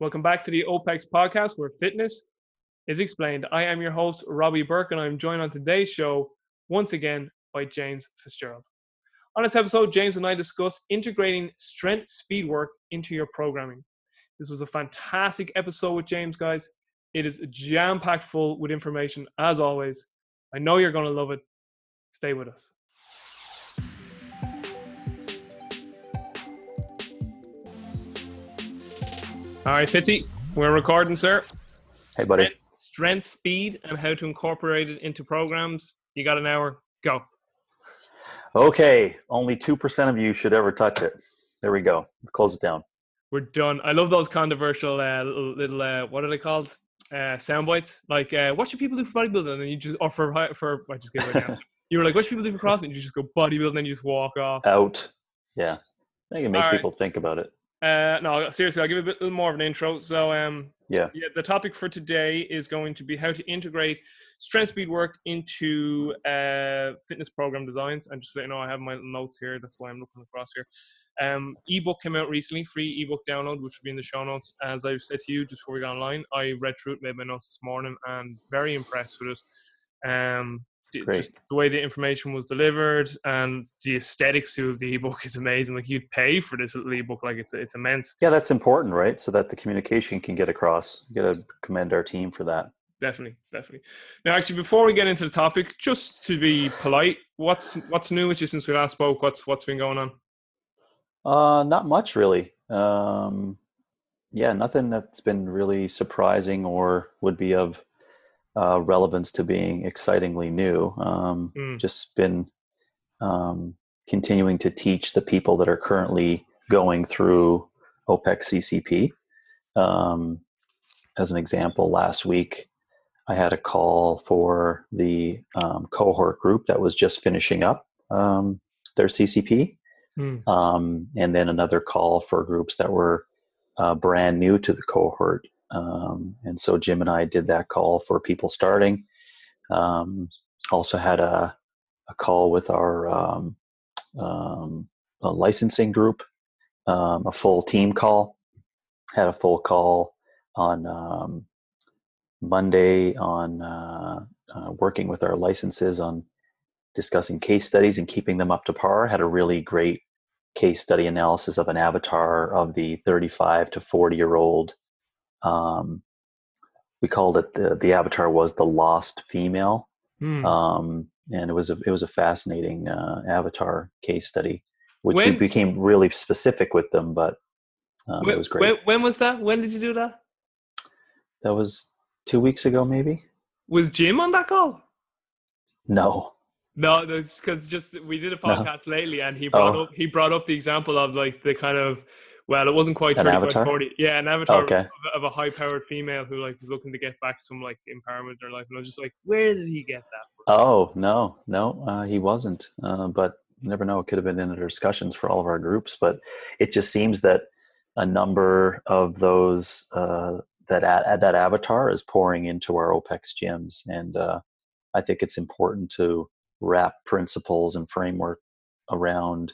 Welcome back to the OPEX podcast where fitness is explained. I am your host, Robbie Burke, and I'm joined on today's show once again by James Fitzgerald. On this episode, James and I discuss integrating strength speed work into your programming. This was a fantastic episode with James, guys. It is jam packed full with information, as always. I know you're going to love it. Stay with us. All right, Fitzy, we're recording, sir. Hey, buddy. Strength, strength, speed, and how to incorporate it into programs. You got an hour. Go. Okay, only 2% of you should ever touch it. There we go. Close it down. We're done. I love those controversial uh, little, little uh, what are they called? Uh, sound bites. Like, uh, what should people do for bodybuilding? And you just, or for, for I just gave an answer. You were like, what should people do for CrossFit? And you just go bodybuilding, and you just walk off. Out. Yeah. I think it makes right. people think about it. Uh, no, seriously, I'll give a bit little more of an intro. So, um, Yeah. yeah, the topic for today is going to be how to integrate strength speed work into uh, fitness program designs. And just so you know, I have my notes here. That's why I'm looking across here. Um, ebook came out recently, free ebook download, which will be in the show notes. As I've said to you just before we got online, I read through it, made my notes this morning, and very impressed with it. Um, Great. just the way the information was delivered and the aesthetics of the ebook is amazing. Like you'd pay for this little ebook, like it's it's immense. Yeah, that's important, right? So that the communication can get across. You got to commend our team for that. definitely definitely now actually before we get into the topic just to be polite what's what's new with you since we last spoke what's what's been going on Uh, not much, really. Um, yeah, nothing that's been really surprising or would be of uh, relevance to being excitingly new. Um, Mm. Just been um, continuing to teach the people that are currently going through OPEX CCP. Um, as an example, last week I had a call for the um, cohort group that was just finishing up um, their CCP Hmm. um, and then another call for groups that were uh, brand new to the cohort. Um, and so Jim and I did that call for people starting. Um, also had a, a call with our um, um, licensing group, um, a full team call. Had a full call on um, Monday on uh, uh, working with our licenses on discussing case studies and keeping them up to par. Had a really great case study analysis of an avatar of the 35 to 40 year old. Um, we called it the, the avatar was the lost female, Hmm. um, and it was a it was a fascinating uh, avatar case study, which we became really specific with them. But um, when, it was great. when, when was that when did you do that that was two weeks ago, maybe. was jim on that call No, no because just we did a No. podcast lately and he brought Oh. up he brought up the example of like the kind of well it wasn't quite An 35 avatar? 40 yeah an avatar Okay. of, of a high powered female who like was looking to get back some like empowerment in her life and i was just like where did he get that from? Oh no, no, uh, he wasn't. Uh, but you never know; it could have been in the discussions for all of our groups. But it just seems that a number of those uh, that that avatar is pouring into our OPEX gyms, and uh, I think it's important to wrap principles and framework around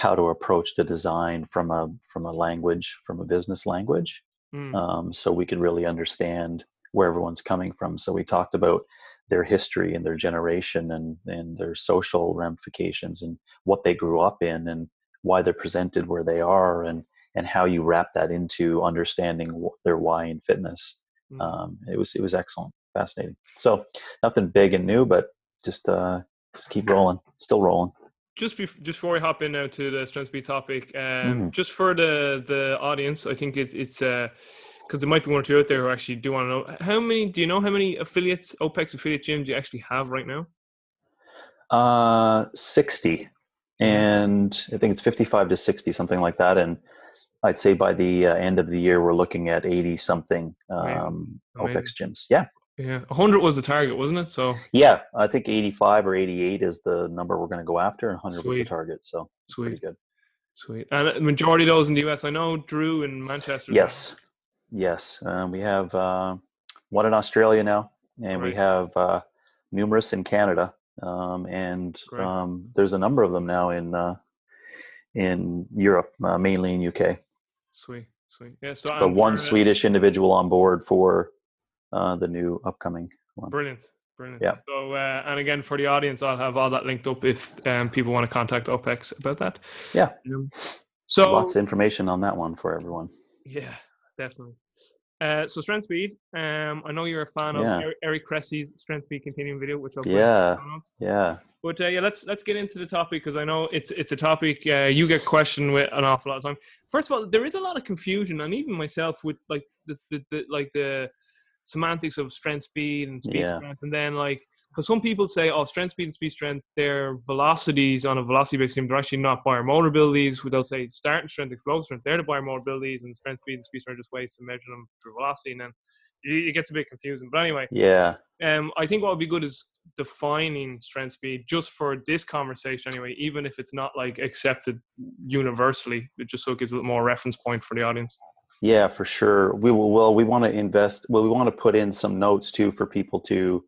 how to approach the design from a from a language from a business language Hmm. um, so we could really understand where everyone's coming from. So we talked about their history and their generation and, and their social ramifications and what they grew up in and why they're presented where they are and, and how you wrap that into understanding their why in fitness. Mm. Um, it was it was excellent, fascinating. So nothing big and new, but just uh, just keep rolling, still rolling. Just bef- just before we hop in now to the strength speed topic, um, Mhm. just for the the audience, I think it, it's because there might be one or two out there who actually do want to know how many. Do you know how many affiliates, OPEX affiliate gyms you actually have right now? Uh, 60. And I think it's 55 to 60, something like that. And I'd say by the uh, end of the year, we're looking at 80 something um, Amazing. OPEX gyms. Yeah. Yeah, hundred was the target, wasn't it? So Yeah. I think 85 or 88 is the number we're going to go after, and 100 was the target. So it's pretty sweet, good. sweet, and the majority of those in the US. I know Drew in Manchester. Yes. Yes. Um, we have uh, one in Australia now, and we have uh, numerous in Canada. Um, and um, there's a number of them now in uh, in Europe, uh, mainly in UK. Sweet, Sweet. Yeah. So but I'm one Swedish individual on board for uh, the new upcoming one. Brilliant. Brilliant. Yeah. So, uh, and again, for the audience, I'll have all that linked up if um, people want to contact OPEX about that. Yeah. Um, so, Lots of information on that one for everyone. yeah, definitely. Uh, so, Strength Speed. Um, I know you're a fan Yeah. of Eric, Cressey's Strength Speed Continuum video, which I'll Yeah. in the show notes. Yeah. But uh, yeah, let's let's get into the topic because I know it's it's a topic uh, you get questioned with an awful lot of time. First of all, there is a lot of confusion, and even myself with like the, the, the like the semantics of strength, speed, and speed Yeah. strength, and then like because some people say, oh, strength, speed, and speed strength, their velocities on a velocity based system, they're actually not biomotor abilities. They'll say starting strength, explosive strength, they're the biomotor abilities, and strength, speed, and speed strength are just ways to measure them through velocity, and then it, it gets a bit confusing. But anyway, Yeah. um, I think what would be good is defining strength speed just for this conversation anyway, even if it's not like accepted universally, it just so it gives a little more reference point for the audience. Yeah, for sure. We will. Well, we want to invest. Well, we want to put in some notes too for people to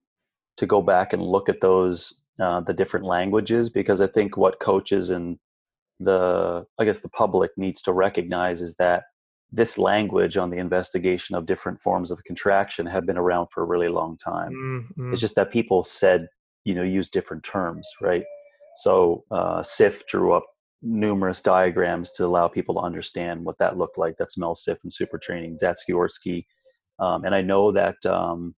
to go back and look at those uh, the different languages because I think what coaches and the I guess the public needs to recognize is that this language on the investigation of different forms of contraction have been around for a really long time. Mm, mm, It's just that people said, you know, use different terms, right? So uh, Siff drew up numerous diagrams to allow people to understand what that looked like. That's Mel Siff and Super Training, Zatsiorsky. Um, and I know that um,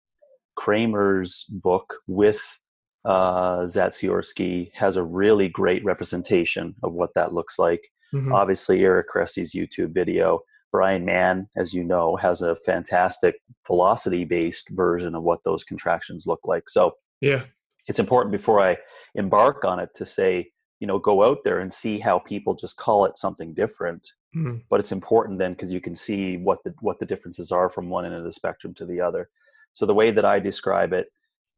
Kraemer's book with uh, Zatsiorsky has a really great representation of what that looks like. mhm. Obviously, Eric Cressey's YouTube video. Bryan Mann, as you know, has a fantastic velocity based version of what those contractions look like. So yeah. it's important before I embark on it to say, you know, go out there and see how people just call it something different. mhm, But it's important then because you can see what the what the differences are from one end of the spectrum to the other. So the way that I describe it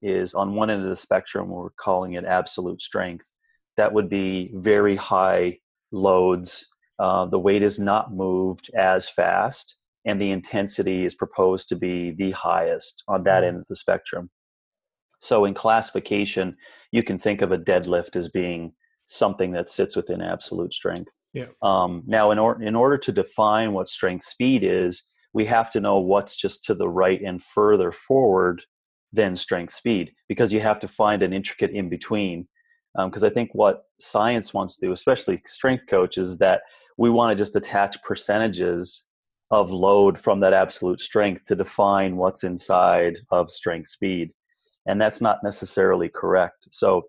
is on one end of the spectrum, we're calling it absolute strength. That would be very high loads. Uh, the weight is not moved as fast, and the intensity is proposed to be the highest on that end of the spectrum. So, in classification, you can think of a deadlift as being something that sits within absolute strength. Yeah. Um, now, in, or- in order to define what strength speed is, we have to know what's just to the right and further forward than strength speed because you have to find an intricate in between. Because I think what science wants to do, especially strength coaches, is that we want to just attach percentages of load from that absolute strength to define what's inside of strength speed and that's not necessarily correct so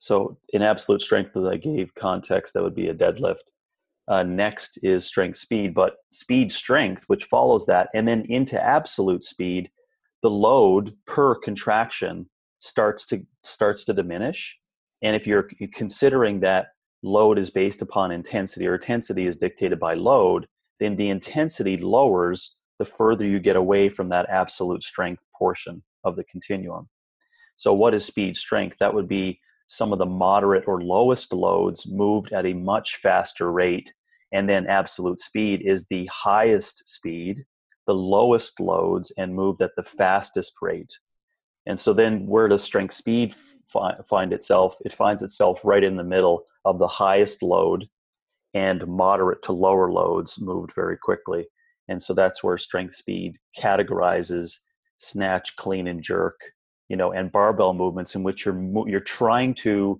so in absolute strength that i gave context that would be a deadlift. Uh, next is strength speed but speed strength which follows that and then into absolute speed the load per contraction starts to starts to diminish. And if you're considering that load is based upon intensity or intensity is dictated by load then the intensity lowers the further you get away from that absolute strength portion of the continuum. So what is speed strength? That would be some of the moderate or lowest loads moved at a much faster rate. And then absolute speed is the highest speed the lowest loads and moved at the fastest rate. And so then where does strength speed fi- find itself? It finds itself right in the middle of the highest load and moderate to lower loads moved very quickly. And so that's where strength speed categorizes snatch clean and jerk you know and barbell movements in which you're you're trying to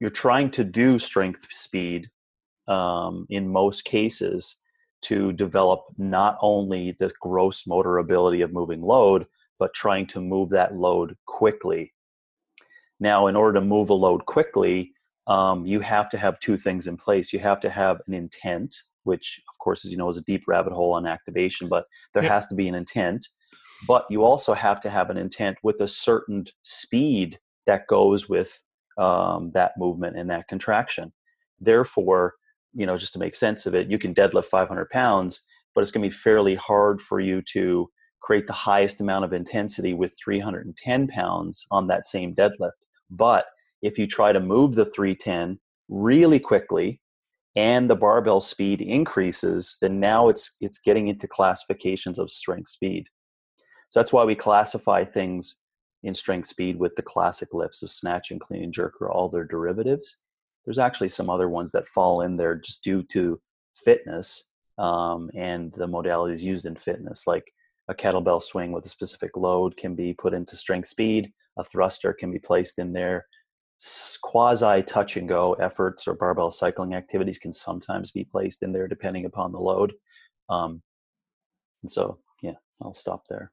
you're trying to do strength speed um, in most cases to develop not only the gross motor ability of moving load but trying to move that load quickly. Now in order to move a load quickly um, you have to have two things in place. You have to have an intent which of course as you know is a deep rabbit hole on activation but there has to be an intent but you also have to have an intent with a certain speed that goes with um, that movement and that contraction. Therefore you know just to make sense of it you can deadlift 500 pounds but it's going to be fairly hard for you to create the highest amount of intensity with 310 pounds on that same deadlift. But if you try to move the 310 really quickly and the barbell speed increases then now it's it's getting into classifications of strength speed so that's why we classify things in strength speed with the classic lifts of snatch and clean and jerk or all their derivatives there's actually some other ones that fall in there just due to fitness um, and the modalities used in fitness, like a kettlebell swing with a specific load can be put into strength speed, a thruster can be placed in there. Quasi touch and go efforts or barbell cycling activities can sometimes be placed in there depending upon the load. Um, and so, yeah, I'll stop there.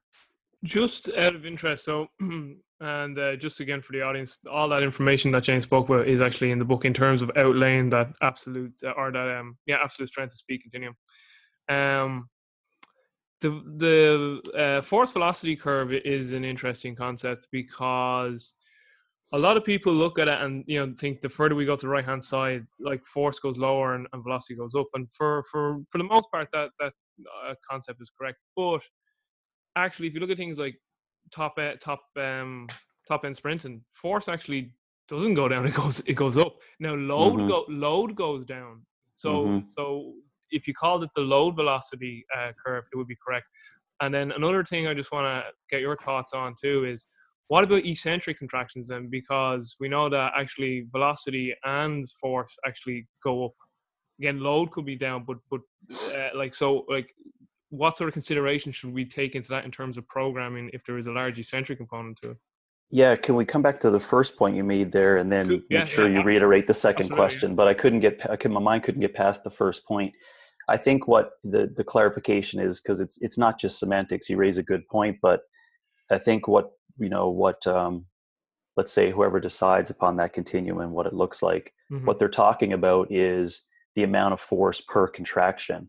Just out of interest, so and uh, just again for the audience, all that information that James spoke about is actually in the book in terms of outlaying that absolute uh, or that um yeah absolute strength of speed continuum. Um, the the uh, force velocity curve is an interesting concept because a lot of people look at it and you know think the further we go to the right hand side, like force goes lower and, and, velocity goes up, and for for for the most part that that uh, concept is correct, but actually, if you look at things like top uh, top um, top end sprinting, force actually doesn't go down; it goes it goes up. Now load mm-hmm. go load goes down. So mm-hmm. so if you called it the load velocity uh, curve, it would be correct. And then another thing I just want to get your thoughts on too is what about eccentric contractions then? Because we know that actually velocity and force actually go up. Again, load could be down, but but uh, like so like what sort of consideration should we take into that in terms of programming if there is a large eccentric component to it? Yeah, can we come back to the first point you made there, and then yeah, make sure yeah, you reiterate the second question? Yeah. But I couldn't get, I could, my mind couldn't get past the first point. I think what the the clarification is because it's it's not just semantics. You raise a good point, but I think what you know what um, let's say whoever decides upon that continuum and what it looks like, mm-hmm. what they're talking about is the amount of force per contraction.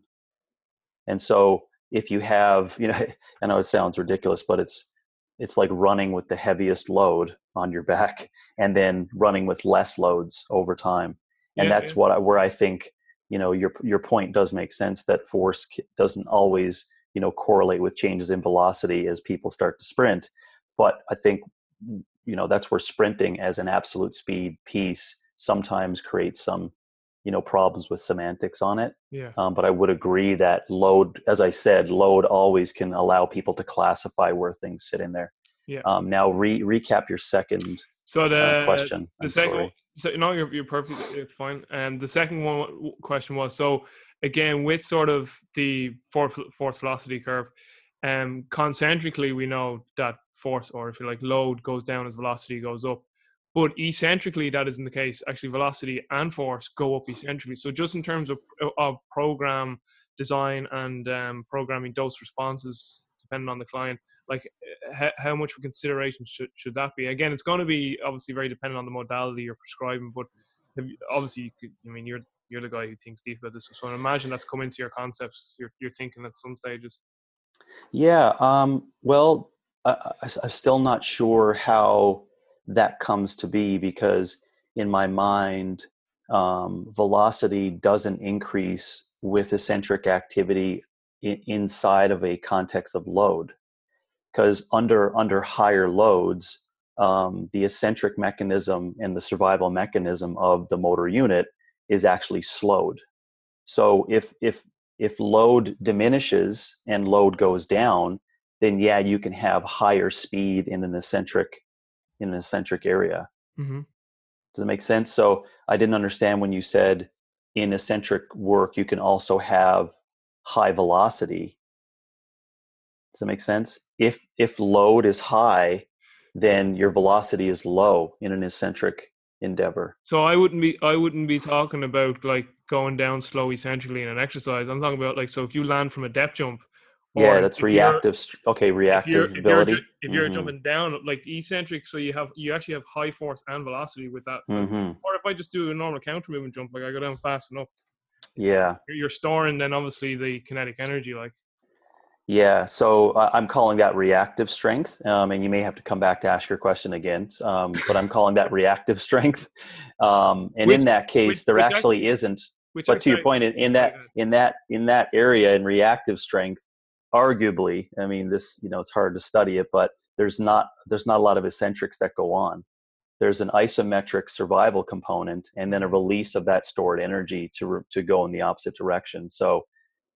And so if you have you know i know it sounds ridiculous but it's it's like running with the heaviest load on your back and then running with less loads over time and yeah, that's yeah. what I, where i think you know your your point does make sense that force doesn't always you know correlate with changes in velocity as people start to sprint but i think you know that's where sprinting as an absolute speed piece sometimes creates some you know problems with semantics on it. Yeah. Um, but i would agree that load as i said load always can allow people to classify where things sit in there. Yeah. Um, now re- recap your second so the uh, question. the I'm second sorry. so no you're, you're perfect it's fine. And the second one question was so again with sort of the force, force velocity curve um concentrically we know that force or if you like load goes down as velocity goes up but eccentrically, that isn't the case. Actually, velocity and force go up eccentrically. So just in terms of of program design and um, programming dose responses, depending on the client, like how, how much of consideration should should that be? Again, it's going to be obviously very dependent on the modality you're prescribing, but you, obviously, you could, I mean, you're you're the guy who thinks deep about this. So I imagine that's come into your concepts. You're you're thinking at some stages. Yeah. Um, well, I, I'm still not sure how that comes to be because in my mind um, velocity doesn't increase with eccentric activity in, inside of a context of load because under under higher loads um, the eccentric mechanism and the survival mechanism of the motor unit is actually slowed so if if if load diminishes and load goes down then yeah you can have higher speed in an eccentric in an eccentric area. Mm-hmm. Does it make sense? So I didn't understand when you said in eccentric work you can also have high velocity. Does it make sense? If if load is high, then your velocity is low in an eccentric endeavor. So I wouldn't be I wouldn't be talking about like going down slow eccentrically in an exercise. I'm talking about like so if you land from a depth jump yeah, that's reactive. Okay, reactive if ability. If you're, if you're mm-hmm. jumping down, like eccentric, so you have you actually have high force and velocity with that. Mm-hmm. Or if I just do a normal counter movement jump, like I go down fast enough. Yeah. You're storing then obviously the kinetic energy, like. Yeah, so I'm calling that reactive strength, um, and you may have to come back to ask your question again. Um, but I'm calling that reactive strength, um, and which, in that case, which, there which actually I, isn't. But to your point, in, in that in that in that area in reactive strength, arguably, I mean, this you know it's hard to study it, but there's not there's not a lot of eccentrics that go on. There's an isometric survival component, and then a release of that stored energy to to go in the opposite direction. So,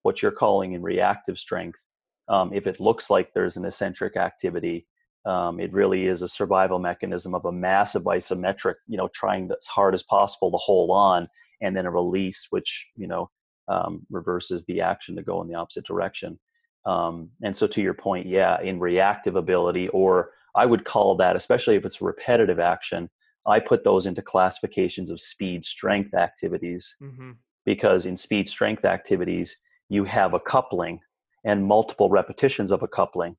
what you're calling in reactive strength, um, if it looks like there's an eccentric activity, um, it really is a survival mechanism of a massive isometric, you know, trying as hard as possible to hold on, and then a release, which you know um, reverses the action to go in the opposite direction. Um, and so, to your point, yeah, in reactive ability, or I would call that, especially if it's a repetitive action, I put those into classifications of speed strength activities mm-hmm. because in speed strength activities, you have a coupling and multiple repetitions of a coupling.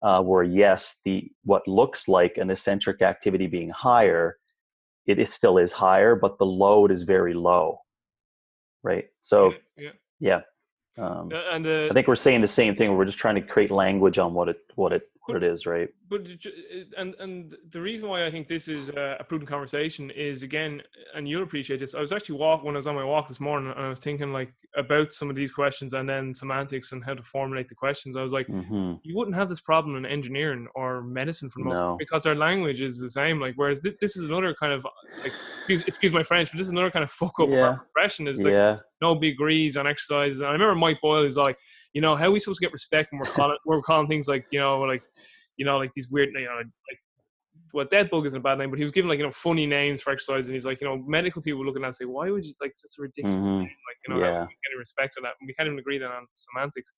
Uh, where yes, the what looks like an eccentric activity being higher, it is still is higher, but the load is very low, right? So yeah, yeah. Um, and uh, I think we're saying the same thing. We're just trying to create language on what it what it what it is, right? But and and the reason why I think this is a prudent conversation is again, and you'll appreciate this. I was actually walk when I was on my walk this morning, and I was thinking like about some of these questions and then semantics and how to formulate the questions. I was like, mm-hmm. you wouldn't have this problem in engineering or medicine for most no. because our language is the same. Like, whereas this, this is another kind of like, excuse, excuse, my French, but this is another kind of fuck up yeah. of our profession. Is like yeah. no degrees on exercises. And I remember Mike Boyle was like, you know, how are we supposed to get respect when we're calling we're calling things like you know like you know, like these weird, you know, like well, dead bug isn't a bad name, but he was given like you know funny names for exercise, and he's like, you know, medical people looking at and say, why would you like that's a ridiculous mm-hmm. name, like you know, yeah. any respect for that, and we can't even agree then on semantics.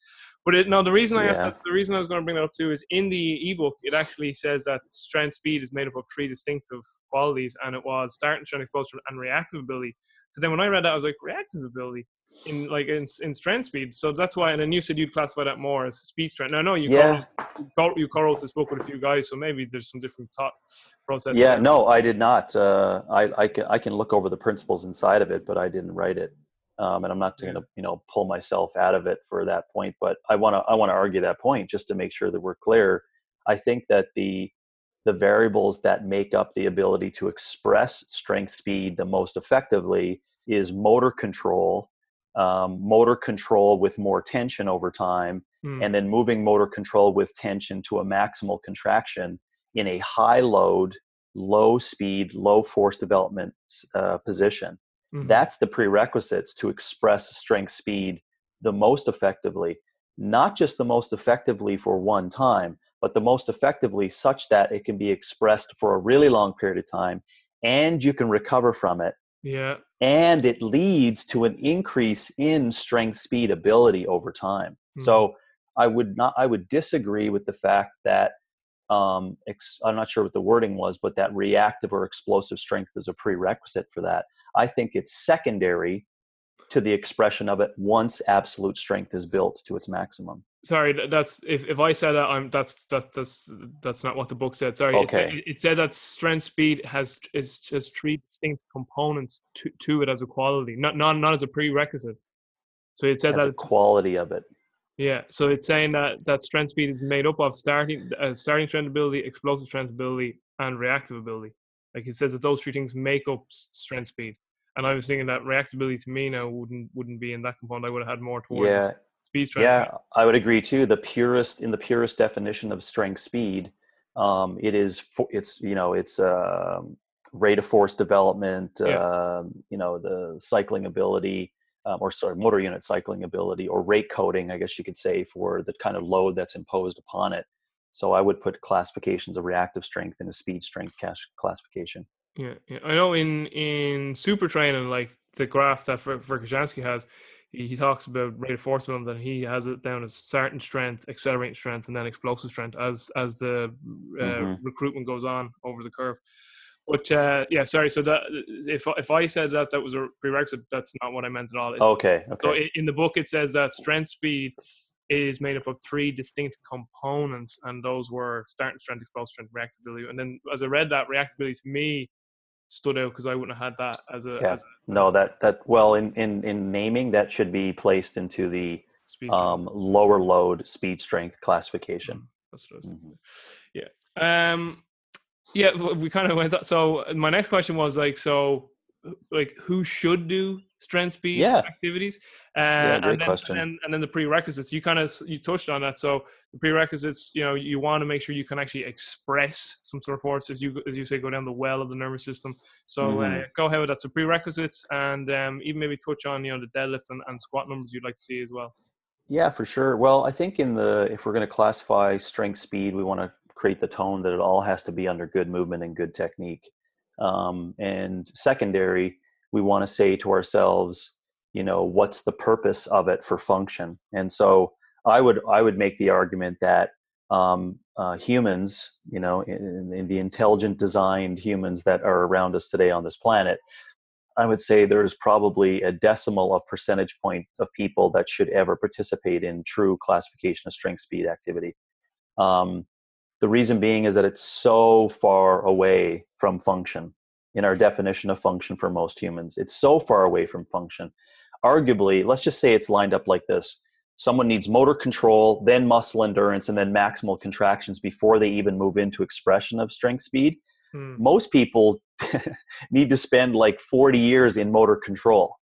But it, no, the reason I yeah. asked that, the reason I was going to bring that up too is in the ebook, it actually says that strength speed is made up of three distinctive qualities, and it was starting strength, explosive, and reactive ability. So then when I read that, I was like, reactive ability in like in, in strength speed. So that's why, and then you said you'd classify that more as speed strength. No, no, you yeah. co you co-wrote this book with a few guys, so maybe there's some different thought process. Yeah, there. no, I did not. Uh, I I can I can look over the principles inside of it, but I didn't write it, um, and I'm not going to you know pull myself out of it for that point. But I want to I want to argue that point just to make sure that we're clear. I think that the the variables that make up the ability to express strength speed the most effectively is motor control um, motor control with more tension over time, mm. and then moving motor control with tension to a maximal contraction in a high load, low speed, low force development uh, position. Mm-hmm. That's the prerequisites to express strength speed the most effectively, not just the most effectively for one time, but the most effectively such that it can be expressed for a really long period of time and you can recover from it yeah. And it leads to an increase in strength, speed, ability over time. Mm-hmm. So I would not, I would disagree with the fact that um, ex, I'm not sure what the wording was, but that reactive or explosive strength is a prerequisite for that. I think it's secondary to the expression of it once absolute strength is built to its maximum sorry that's if, if i said that i'm that's that's that's that's not what the book said. Sorry okay. it, it said that strength speed has is just three distinct components to, to it as a quality not not not as a prerequisite. So it said as that quality of it. Yeah so it's saying that that strength speed is made up of starting uh, starting strength ability explosive strength ability and reactive ability. Like it says that those three things make up strength speed. And i was thinking that reactability to me now wouldn't wouldn't be in that component. I would have had more towards yeah speed strength. Yeah, I would agree too. The purest in the purest definition of strength speed, um, it is for, it's you know it's uh, rate of force development. Yeah. Uh, you know the cycling ability. Um, or sorry, motor unit cycling ability, or rate coding, I guess you could say, for the kind of load that's imposed upon it. So I would put classifications of reactive strength in a speed strength classification. Yeah, yeah, I know in in super training, like the graph that Verkhoshansky has, he, he talks about rate of force development and he has it down as starting strength, accelerating strength, and then explosive strength as as the uh, mm-hmm. recruitment goes on over the curve. But uh, yeah, sorry. So that if if I said that that was a prerequisite, that's not what I meant at all. Okay. Okay. So in the book, it says that strength speed is made up of three distinct components, and those were starting strength, explosive strength, reactability. And then as I read that, reactability to me stood out because I wouldn't have had that as a. Yeah. As a no, that that well in in in naming that should be placed into the um, lower load speed strength classification. Mm, that's what I was mm-hmm. Yeah. Um. Yeah, we kind of went. That, so my next question was like, so like who should do strength speed yeah. activities uh, yeah, and, then, question. And, then, and then the prerequisites. You kind of you touched on that. So the prerequisites you know you want to make sure you can actually express some sort of force as you as you say go down the well of the nervous system. So uh, mm-hmm. uh, go ahead with that. So prerequisites and um, even maybe touch on you know the deadlift and, and squat numbers you'd like to see as well. Yeah for sure. Well i think in the if we're going to classify strength speed we want to create the tone that it all has to be under good movement and good technique. Um, and secondary, we want to say to ourselves, you know what's the purpose of it for function? And so i would i would make the argument that um, uh, humans you know in, in the intelligent designed humans that are around us today on this planet i would say there's probably a decimal of percentage point of people that should ever participate in true classification of strength speed activity. Um, the reason being is that it's so far away from function in our definition of function for most humans. It's so far away from function. Arguably, let's just say it's lined up like this someone needs motor control, then muscle endurance, and then maximal contractions before they even move into expression of strength speed. Hmm. Most people need to spend like 40 years in motor control,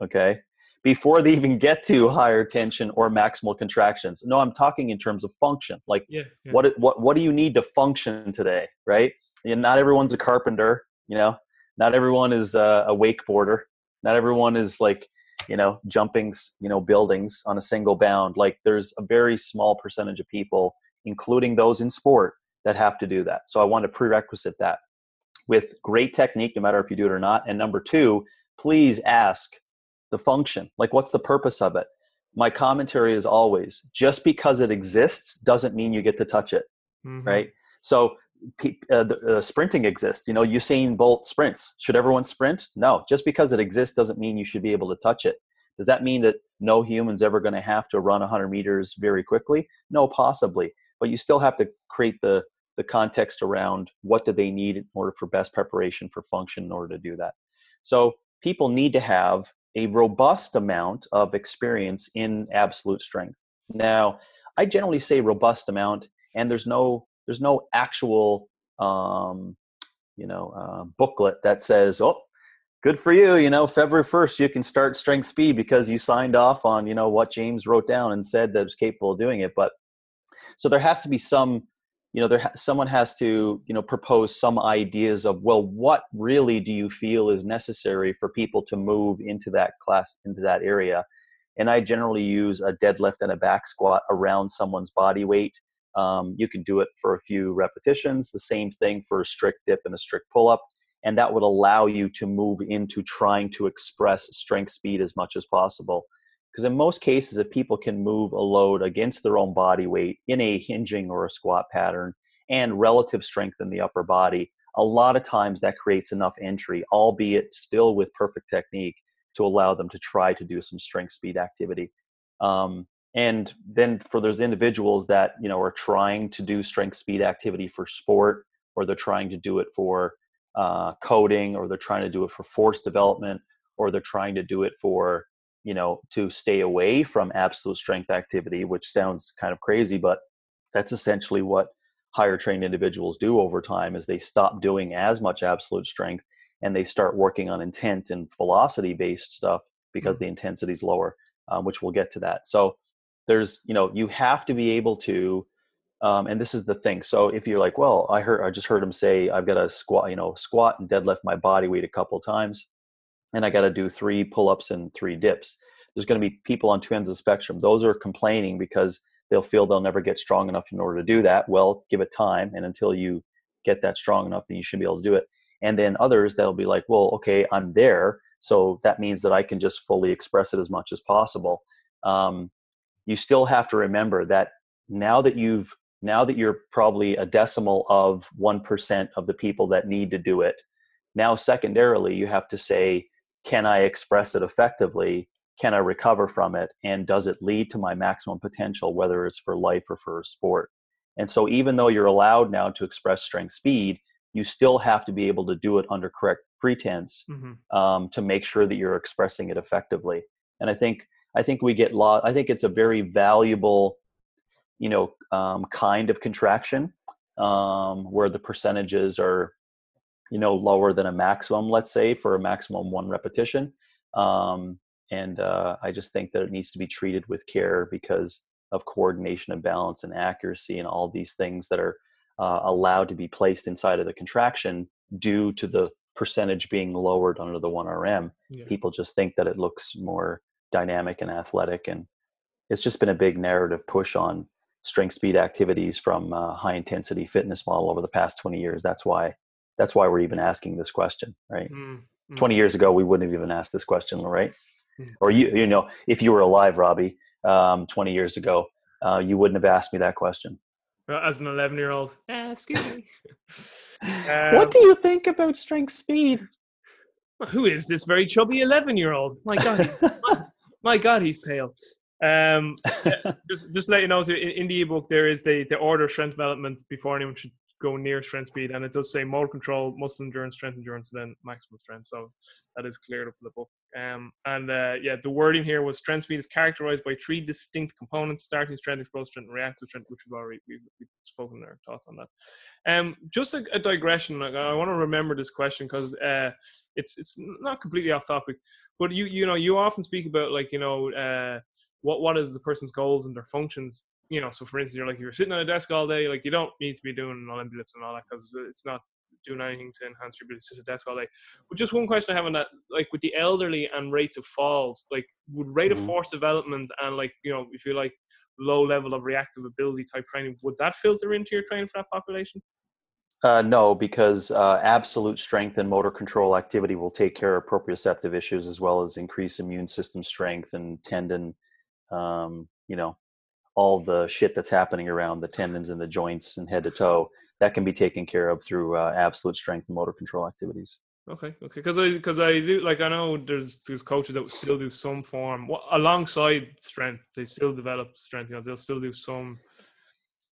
okay, before they even get to higher tension or maximal contractions. No, I'm talking in terms of function. Like, yeah, yeah. what what what do you need to function today, right? And not everyone's a carpenter you know not everyone is a, a wakeboarder. Not everyone is like you know jumping you know buildings on a single bound. Like there's a very small percentage of people including those in sport that have to do that. So i want to prerequisite that. With great technique no matter if you do it or not. And number two please ask the function. Like what's the purpose of it? My commentary is always just because it exists doesn't mean you get to touch it mm-hmm. right? So uh, uh, sprinting exists. You know, Usain Bolt sprints. Should everyone sprint? No. Just because it exists doesn't mean you should be able to touch it. Does that mean that no human's ever going to have to run 100 meters very quickly? No, possibly. But you still have to create the the context around what do they need in order for best preparation for function in order to do that. So people need to have a robust amount of experience in absolute strength. Now, I generally say robust amount, and there's no there's no actual um, you know uh, booklet that says oh good for you you know february 1st you can start strength speed because you signed off on you know what james wrote down and said that was capable of doing it but so there has to be some you know there ha- someone has to you know propose some ideas of well what really do you feel is necessary for people to move into that class into that area? And i generally use a deadlift and a back squat around someone's body weight um, you can do it for a few repetitions. The same thing for a strict dip and a strict pull up. And that would allow you to move into trying to express strength speed as much as possible. Because in most cases, if people can move a load against their own body weight in a hinging or a squat pattern and relative strength in the upper body, a lot of times that creates enough entry, albeit still with perfect technique, to allow them to try to do some strength speed activity. Um, and then for those individuals that you know are trying to do strength speed activity for sport or they're trying to do it for uh, coding or they're trying to do it for force development or they're trying to do it for you know to stay away from absolute strength activity which sounds kind of crazy but that's essentially what higher trained individuals do over time is they stop doing as much absolute strength and they start working on intent and velocity based stuff because mm-hmm. the intensity is lower um, which we'll get to that so there's you know you have to be able to um, and this is the thing so if you're like well i heard i just heard him say i've got to squat you know squat and deadlift my body weight a couple times and i got to do three pull-ups and three dips there's going to be people on two ends of the spectrum. Those are complaining because they'll feel they'll never get strong enough in order to do that. Well give it time and until you get that strong enough then you should be able to do it. And then others that'll be like well okay i'm there so that means that i can just fully express it as much as possible. Um, you still have to remember that now that you've now that you're probably a decimal of 1% of the people that need to do it now secondarily you have to say can i express it effectively? Can i recover from it? And does it lead to my maximum potential whether it's for life or for a sport? And so even though you're allowed now to express strength speed you still have to be able to do it under correct pretense mm-hmm. um, to make sure that you're expressing it effectively. And i think I think we get lost. I think it's a very valuable, you know, um, kind of contraction um, where the percentages are, you know, lower than a maximum. Let's say for a maximum one repetition, um, and uh, I just think that it needs to be treated with care because of coordination and balance and accuracy and all these things that are uh, allowed to be placed inside of the contraction due to the percentage being lowered under the 1rm yeah. people just think that it looks more dynamic and athletic and it's just been a big narrative push on strength speed activities from uh, high intensity fitness model over the past 20 years. That's why that's why we're even asking this question right? Mm-hmm. 20 years ago we wouldn't have even asked this question right? Mm-hmm. or you you know if you were alive robbie um, 20 years ago uh, you wouldn't have asked me that question. As an 11 year old eh, excuse me. Um, what do you think about strength speed? Who is this very chubby 11 year old my god my, god he's pale um, just just to let you know, in, in the ebook there is the the order of strength development before anyone should go near strength speed, and it does say motor control, muscle endurance, strength endurance, and then maximum strength. So that is cleared up in the book. Um, and uh, yeah, the wording here was strength speed is characterized by three distinct components: starting strength, explosive strength, and reactive strength, which we've already we've, we've spoken our thoughts on that. Um, just a, a digression. Like, I want to remember this question because uh, it's it's not completely off topic, but you you know you often speak about like you know uh, what what is the person's goals and their functions you know, so for instance, you're like you're sitting on a desk all day, like you don't need to be doing Olympic lifts and all that because it's not doing anything to enhance your ability to sit at a desk all day. But just one question I have on that, like with the elderly and rates of falls, like would rate mm-hmm. of force development and like you know, if you like low level of reactive ability type training, would that filter into your training for that population? Uh, no, because uh, absolute strength and motor control activity will take care of proprioceptive issues as well as increase immune system strength and tendon, um, you know, all the shit that's happening around the tendons and the joints and head to toe that can be taken care of through uh, absolute strength and motor control activities. Okay, okay, because I because I do like I know there's there's coaches that still do some form well, alongside strength. They still develop strength. You know, they'll still do some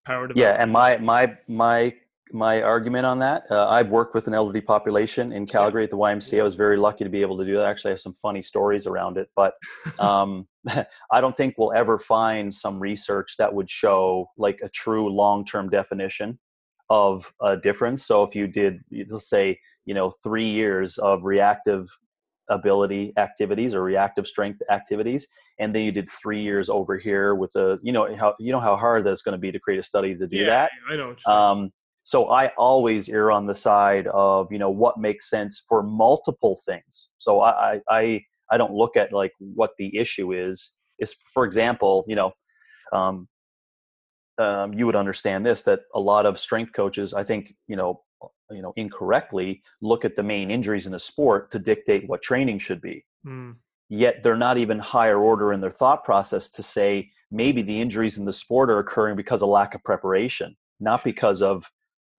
power. Yeah, and my my my my argument on that. Uh, I've worked with an elderly population in Calgary at the YMCA. I was very lucky to be able to do that. Actually, I have some funny stories around it, but um, I don't think we'll ever find some research that would show like a true long-term definition of a difference. So if you did, let's say, you know, three years of reactive ability activities or reactive strength activities and then you did three years over here with a you know how you know how hard that's going to be to create a study to do yeah, that. I know um, so i always err on the side of you know what makes sense for multiple things. So i i i don't look at like what the issue is. Is for example you know um, um, you would understand this that a lot of strength coaches i think you know you know incorrectly look at the main injuries in a sport to dictate what training should be mm. yet they're not even higher order in their thought process to say maybe the injuries in the sport are occurring because of lack of preparation not because of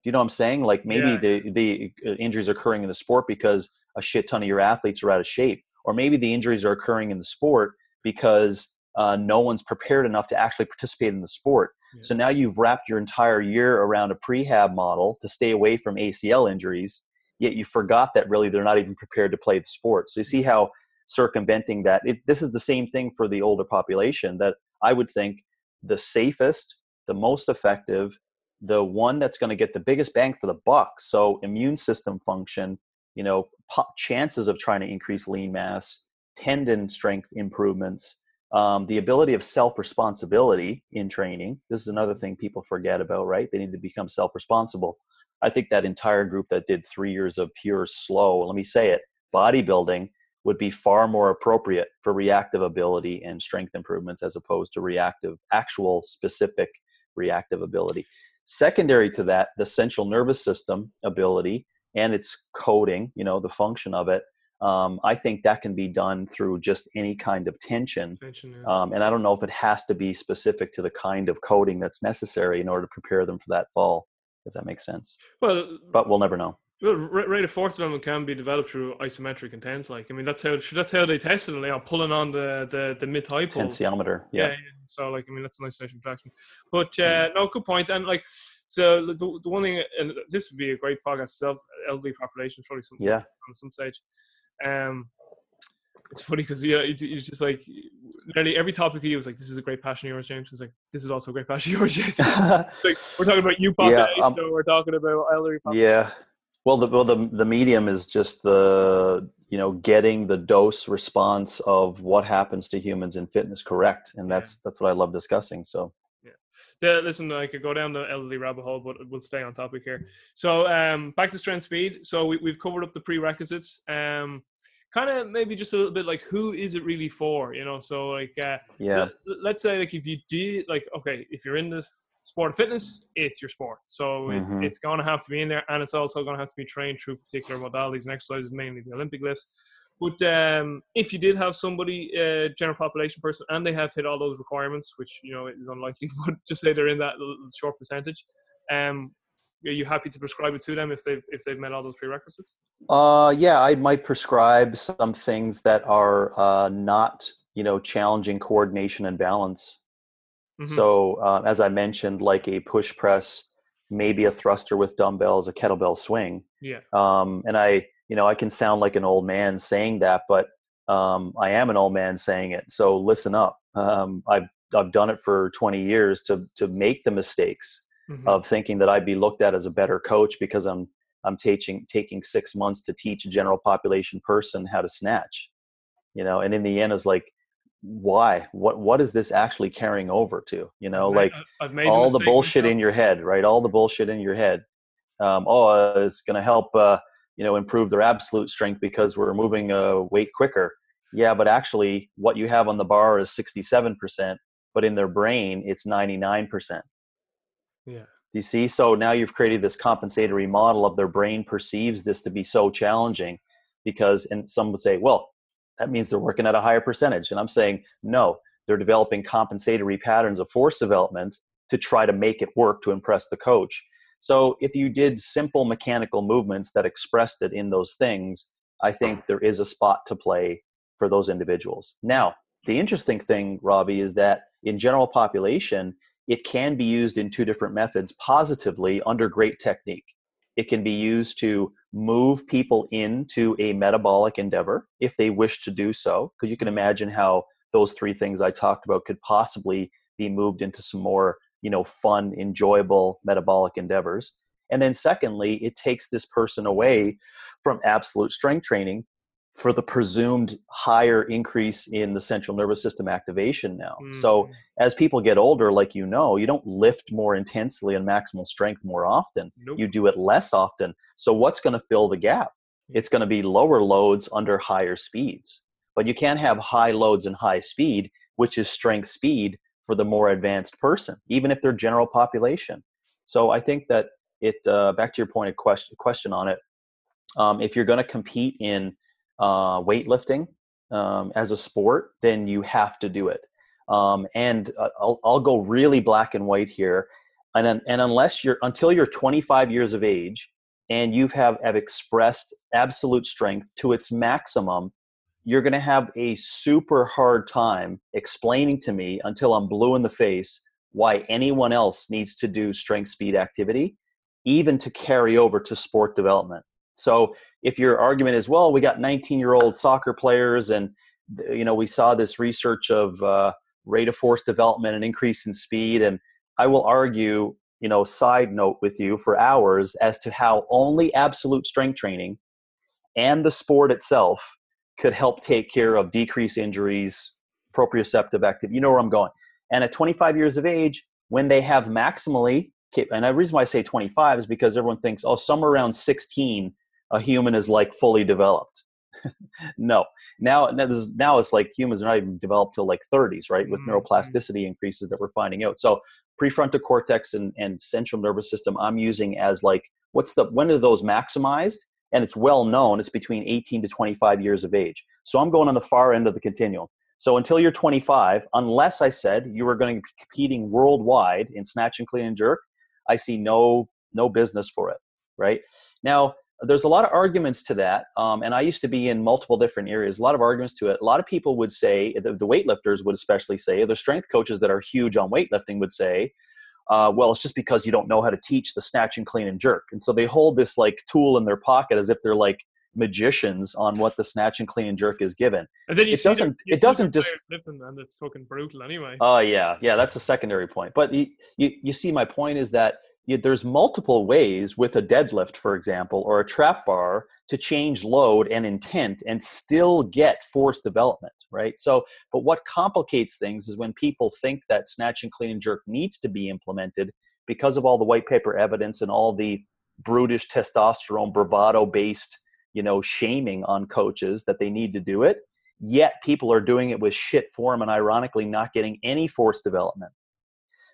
you know what I'm saying? Like maybe yeah. the the uh, injuries are occurring in the sport because a shit ton of your athletes are out of shape, or maybe the injuries are occurring in the sport because uh, no one's prepared enough to actually participate in the sport. Yeah. So now you've wrapped your entire year around a prehab model to stay away from ACL injuries, yet you forgot that really they're not even prepared to play the sport. So you see how circumventing that. It, this is the same thing for the older population that I would think the safest, the most effective, the one that's going to get the biggest bang for the buck. So immune system function, you know, chances of trying to increase lean mass, tendon strength improvements, um, the ability of self responsibility in training. This is another thing people forget about, right? They need to become self responsible. I think that entire group that did three years of pure slow, let me say it, bodybuilding would be far more appropriate for reactive ability and strength improvements as opposed to reactive, actual specific reactive ability. Secondary to that, the central nervous system ability and its coding, you know, the function of it, um, I think that can be done through just any kind of tension. tension yeah. um, and I don't know if it has to be specific to the kind of coding that's necessary in order to prepare them for that fall, if that makes sense. Well, but we'll never know. Well, rate of force development can be developed through isometric intent. Like, I mean, that's how that's how they tested it. They are pulling on the the the mid thigh Tensiometer, yeah. yeah. So, like, I mean, that's a nice station traction. But uh, no, good point. And like, so the, the one thing, and this would be a great podcast itself. Elderly population, probably something yeah. on some stage. Um, it's funny because you know, it's, just like nearly every topic he was like, "This is a great passion of yours, James." It's like, "This is also a great passion of yours, James." like we're talking about you population, yeah, um, we're talking about population. Yeah, well, the well the the medium is just the you know getting the dose response of what happens to humans in fitness correct, and that's yeah. that's what I love discussing. So the, listen, I could go down the elderly rabbit hole, but we'll stay on topic here. So um, back to strength speed. So we, we've covered up the prerequisites. Um, kind of maybe just a little bit like who is it really for you know so like uh, yeah let, us say like if you do like okay if you're in the sport of fitness, it's your sport. So mm-hmm. it's, it's going to have to be in there, and it's also going to have to be trained through particular modalities and exercises, mainly the Olympic lifts. But um, if you did have somebody, uh, general population person, and they have hit all those requirements, which you know is unlikely, but just say they're in that short percentage, um, are you happy to prescribe it to them if they've if they've met all those prerequisites? Uh, yeah, I might prescribe some things that are uh, not you know challenging coordination and balance. Mm-hmm. So uh, as I mentioned, like a push press, maybe a thruster with dumbbells, a kettlebell swing. Yeah. Um, and I you know I can sound like an old man saying that, but um, I am an old man saying it. So listen up. Um, I've I've done it for 20 years to to make the mistakes mm-hmm. of thinking that I'd be looked at as a better coach because I'm I'm teaching taking six months to teach a general population person how to snatch, you know, and in the end, it's like, why? What what is this actually carrying over to? You know, like all the bullshit myself. in your head, right? All the bullshit in your head. Um, oh, uh, it's going to help, uh, you know, improve their absolute strength because we're moving uh, weight quicker. Yeah, but actually, what you have on the bar is sixty-seven percent, but in their brain, it's ninety-nine percent. Yeah. Do you see? So now you've created this compensatory model of their brain perceives this to be so challenging because, and some would say, well, that means they're working at a higher percentage. And I'm saying, no, they're developing compensatory patterns of force development to try to make it work to impress the coach. So if you did simple mechanical movements that expressed it in those things, I think there is a spot to play for those individuals. Now, the interesting thing, Robbie, is that in general population, it can be used in two different methods positively under great technique. It can be used to move people into a metabolic endeavor if they wish to do so, because you can imagine how those three things I talked about could possibly be moved into some more, you know, fun, enjoyable metabolic endeavors. And then secondly, it takes this person away from absolute strength training for the presumed higher increase in the central nervous system activation now. Mm. So as people get older, like you know, you don't lift more intensely and maximal strength more often. Nope. You do it less often. So what's going to fill the gap? Hmm. It's going to be lower loads under higher speeds. But you can't have high loads and high speed, which is strength speed for the more advanced person, even if they're general population. So I think that it, uh, back to your point of question, question on it, um, if you're going to compete in uh, weightlifting um, as a sport, then you have to do it. Um, and uh, I'll, I'll go really black and white here. And, and unless you're until you're 25 years of age and you have, have expressed absolute strength to its maximum, you're going to have a super hard time explaining to me until I'm blue in the face why anyone else needs to do strength speed activity, even to carry over to sport development. So if your argument is, well, we got 19 year old soccer players and, you know, we saw this research of uh, rate of force development and increase in speed. And I will argue, you know, side note with you for hours as to how only absolute strength training and the sport itself could help take care of decreased injuries, proprioceptive activity. You know where I'm going. And at 25 years of age, when they have maximally, and the reason why I say 25 is because everyone thinks, oh, somewhere around 16 a human is like fully developed. no, now now it's like humans are not even developed till like 30s, right? With mm-hmm. neuroplasticity increases that we're finding out. So prefrontal cortex and, and central nervous system, I'm using as like what's the when are those maximized? And it's well known it's between 18 to 25 years of age. So I'm going on the far end of the continuum. So until you're 25, unless I said you were going to be competing worldwide in snatch and clean and jerk, I see no no business for it. Right now, there's a lot of arguments to that um, and i used to be in multiple different areas a lot of arguments to it a lot of people would say the, the weightlifters would especially say the strength coaches that are huge on weightlifting would say uh, well it's just because you don't know how to teach the snatch and clean and jerk and so they hold this like tool in their pocket as if they're like magicians on what the snatch and clean and jerk is given. And then you it doesn't. it doesn't just. and it's fucking brutal anyway. Oh uh, yeah, yeah. That's a secondary point. But you, you, you see, my point is that there's multiple ways with a deadlift, for example, or a trap bar to change load and intent and still get force development, right? So, but what complicates things is when people think that snatch and clean and jerk needs to be implemented because of all the white paper evidence and all the brutish testosterone bravado based, you know, shaming on coaches that they need to do it. Yet people are doing it with shit form and ironically not getting any force development.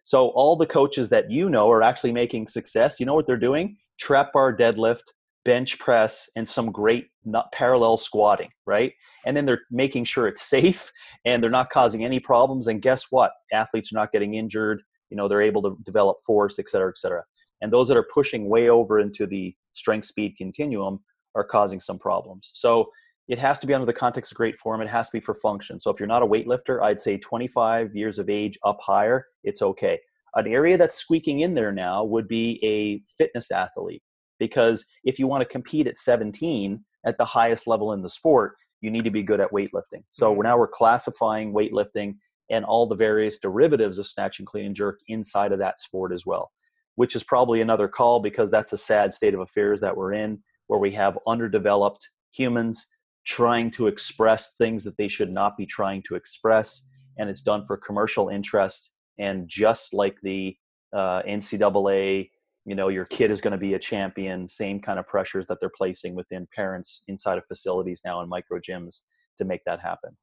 So all the coaches that you know are actually making success. You know what they're doing? Trap bar deadlift, bench press, and some great parallel squatting, right? And then they're making sure it's safe and they're not causing any problems. And guess what? Athletes are not getting injured. You know, they're able to develop force, et cetera, et cetera. And those that are pushing way over into the strength speed continuum are causing some problems. So it has to be under the context of great form. It has to be for function. So if you're not a weightlifter, I'd say 25 years of age up higher, it's okay. An area that's squeaking in there now would be a fitness athlete because if you want to compete at 17 at the highest level in the sport, you need to be good at weightlifting. So mm-hmm. now we're classifying weightlifting and all the various derivatives of snatch and clean and jerk inside of that sport as well, which is probably another call because that's a sad state of affairs that we're in where we have underdeveloped humans trying to express things that they should not be trying to express and it's done for commercial interest and just like the uh, ncaa you know your kid is going to be a champion same kind of pressures that they're placing within parents inside of facilities now in micro gyms to make that happen.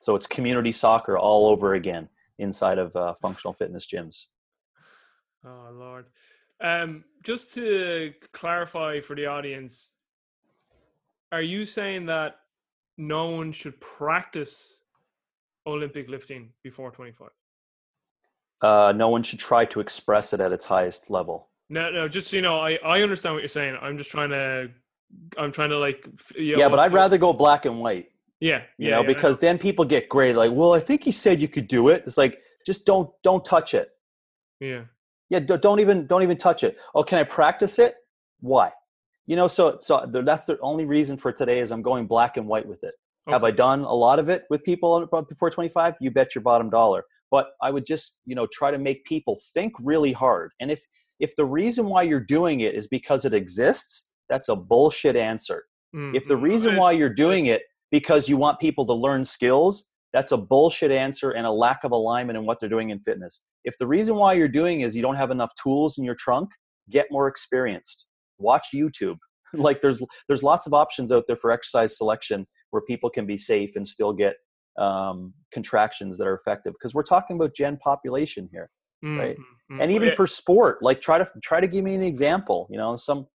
So it's community soccer all over again inside of uh, functional fitness gyms. Oh lord. Um, just to clarify for the audience are you saying that no one should practice olympic lifting before 25 uh, no one should try to express it at its highest level. No, no, just so you know, I, I understand what you're saying. I'm just trying to, I'm trying to like. You know, yeah, but I'd rather go black and white. Yeah, you yeah, know, yeah, because then people get gray. Like, well, I think he said you could do it. It's like just don't don't touch it. Yeah. Yeah, don't even don't even touch it. Oh, can I practice it? Why? You know, so so that's the only reason for today is I'm going black and white with it. Okay. Have I done a lot of it with people before 25? You bet your bottom dollar but i would just you know try to make people think really hard. And if if the reason why you're doing it is because it exists that's a bullshit answer. Mm-hmm. if the reason why you're doing it because you want people to learn skills that's a bullshit answer and a lack of alignment in what they're doing in fitness. If the reason why you're doing is you don't have enough tools in your trunk get more experienced. Watch youtube. Like there's there's lots of options out there for exercise selection where people can be safe and still get um, contractions that are effective because we're talking about gen population here mm-hmm. right mm-hmm. and even yeah. for sport like try to try to give me an example you know some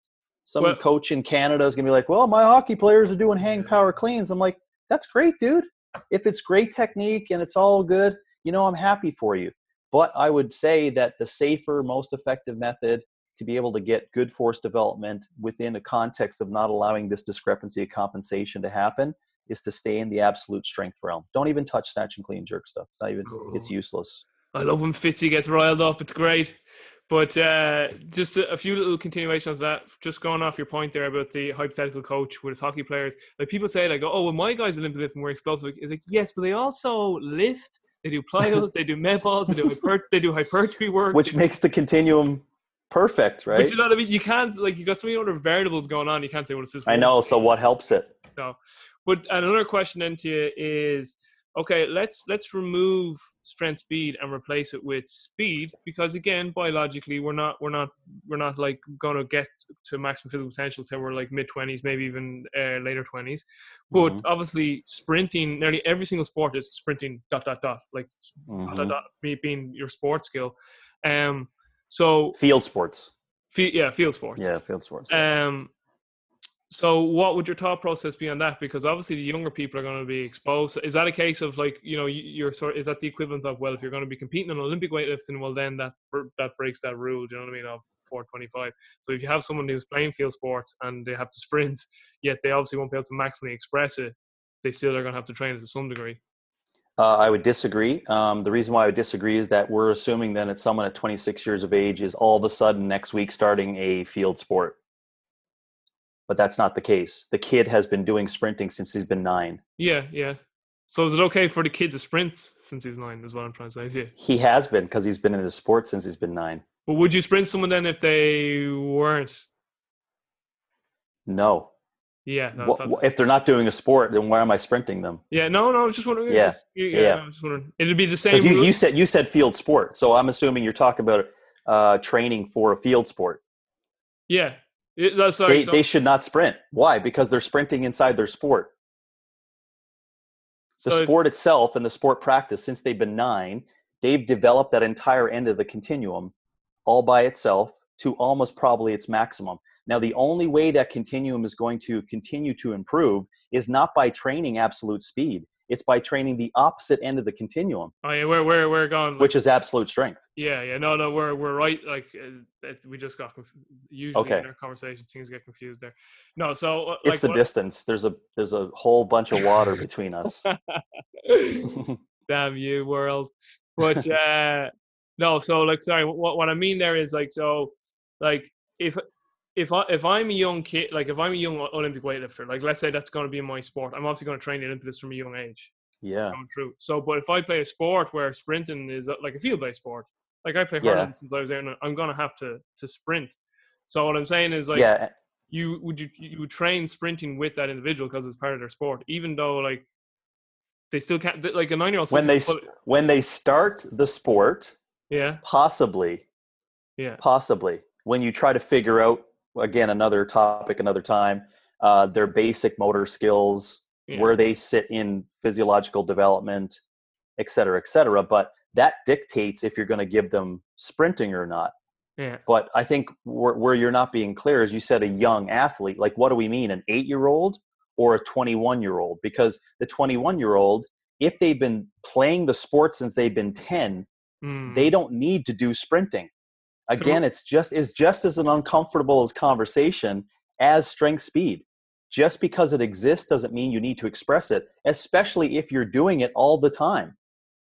some well, coach in canada is gonna be like well my hockey players are doing hang power cleans i'm like that's great dude if it's great technique and it's all good you know i'm happy for you but i would say that the safer most effective method to be able to get good force development within the context of not allowing this discrepancy of compensation to happen is to stay in the absolute strength realm. Don't even touch snatch and clean jerk stuff. It's not even. Oh. It's useless. I love when Fitzy gets riled up. It's great. But uh, just a, a, few little continuations of that. Just going off your point there about the hypothetical coach with his hockey players. Like people say, like, oh, well, my guys Olympic lift we're explosive. It's like, yes, but they also lift. They do plyos. they do med balls. They do hyper- they do hypertrophy work. Which makes the continuum perfect, right? But you know what I mean? You can't like you got so many other variables going on. You can't say what well, it's I know. So what helps it? No, but another question then to you is okay let's let's remove strength speed and replace it with speed because again biologically we're not we're not we're not like going to get to maximum physical potential till we're like mid 20s maybe even uh, later 20s but mm-hmm. obviously sprinting nearly every single sport is sprinting dot dot dot like mm-hmm. dot, dot, dot being your sport skill. Um so field sports. Yeah field sports. Yeah field sports. Um so, what would your thought process be on that? Because obviously, the younger people are going to be exposed. Is that a case of like you know you're sort? Is that the equivalent of well, if you're going to be competing in Olympic weightlifting, well then that that breaks that rule. Do you know what I mean? Of 425. So if you have someone who's playing field sports and they have to sprint, yet they obviously won't be able to maximally express it, they still are going to have to train it to some degree. Uh, I would disagree. Um, the reason why I would disagree is that we're assuming then that someone at 26 years of age is all of a sudden next week starting a field sport but that's not the case. The kid has been doing sprinting since he's been nine. Yeah, yeah. So is it okay for the kid to sprint since he's nine? Is what I'm trying to say. Yeah. He has been because he's been in the sport since he's been nine. But would you sprint someone then if they weren't? No. Yeah. No, what, if they're not doing a sport, then why am I sprinting them? Yeah. No. No. I was just wondering. Yeah. Yeah. yeah. No, just wondering. It'd be the same. You, you, said you said field sport, so I'm assuming you're talking about uh, training for a field sport. Yeah. It, uh, sorry, they, so, they should not sprint. Why? Because they're sprinting inside their sport. The so sport itself and the sport practice, since they've been nine, they've developed that entire end of the continuum all by itself to almost probably its maximum. Now, the only way that continuum is going to continue to improve is not by training absolute speed. It's by training the opposite end of the continuum. Oh yeah, we're we're we're gone. Like, which is absolute strength. Yeah, yeah, no, no, we're we're right. Like uh, we just got conf- usually okay. in our conversations things get confused there. No, so uh, it's the what, distance. There's a there's a whole bunch of water between us. Damn you, world! But uh no, so like, sorry, what what I mean there is like, so like if if I if I'm a young kid, like if I'm a young Olympic weightlifter, like let's say that's going to be my sport, I'm obviously going to train the Olympics from a young age. Yeah, true. So, but if I play a sport where sprinting is uh, like a field-based sport, like I play hurling yeah. since I was there, I'm going to have to to sprint. So what I'm saying is like, yeah. you would you you train sprinting with that individual because it's part of their sport, even though like they still can't like a nine year old when they when they start the sport. Yeah, possibly. Yeah, possibly when you try to figure out again another topic another time uh, their basic motor skills yeah. where they sit in physiological development et cetera et cetera but that dictates if you're going to give them sprinting or not yeah. but i think where, where you're not being clear is you said a young athlete like what do we mean an eight year old or a 21 year old because the 21 year old if they've been playing the sport since they've been 10 mm. they don't need to do sprinting again it's just is just as an uncomfortable as conversation as strength speed. Just because it exists doesn't mean you need to express it especially if you're doing it all the time.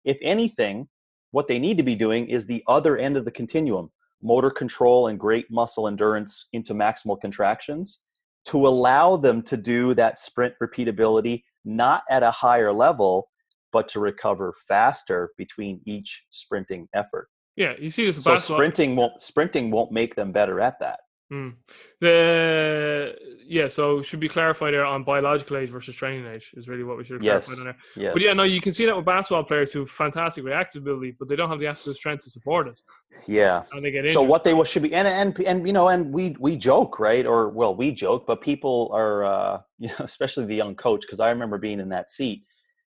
If anything what they need to be doing is the other end of the continuum motor control and great muscle endurance into maximal contractions to allow them to do that sprint repeatability not at a higher level but to recover faster between each sprinting effort yeah, you see this. So sprinting won't sprinting won't make them better at that. Mm. The yeah, so should be clarified there on biological age versus training age is really what we should have yes. clarified there. Yes. But yeah, no, you can see that with basketball players who have fantastic reactive ability, but they don't have the absolute strength to support it. Yeah. And they get injured. So what they should be and and and you know, and we we joke, right? Or well, we joke, but people are uh you know, especially the young coach, because I remember being in that seat,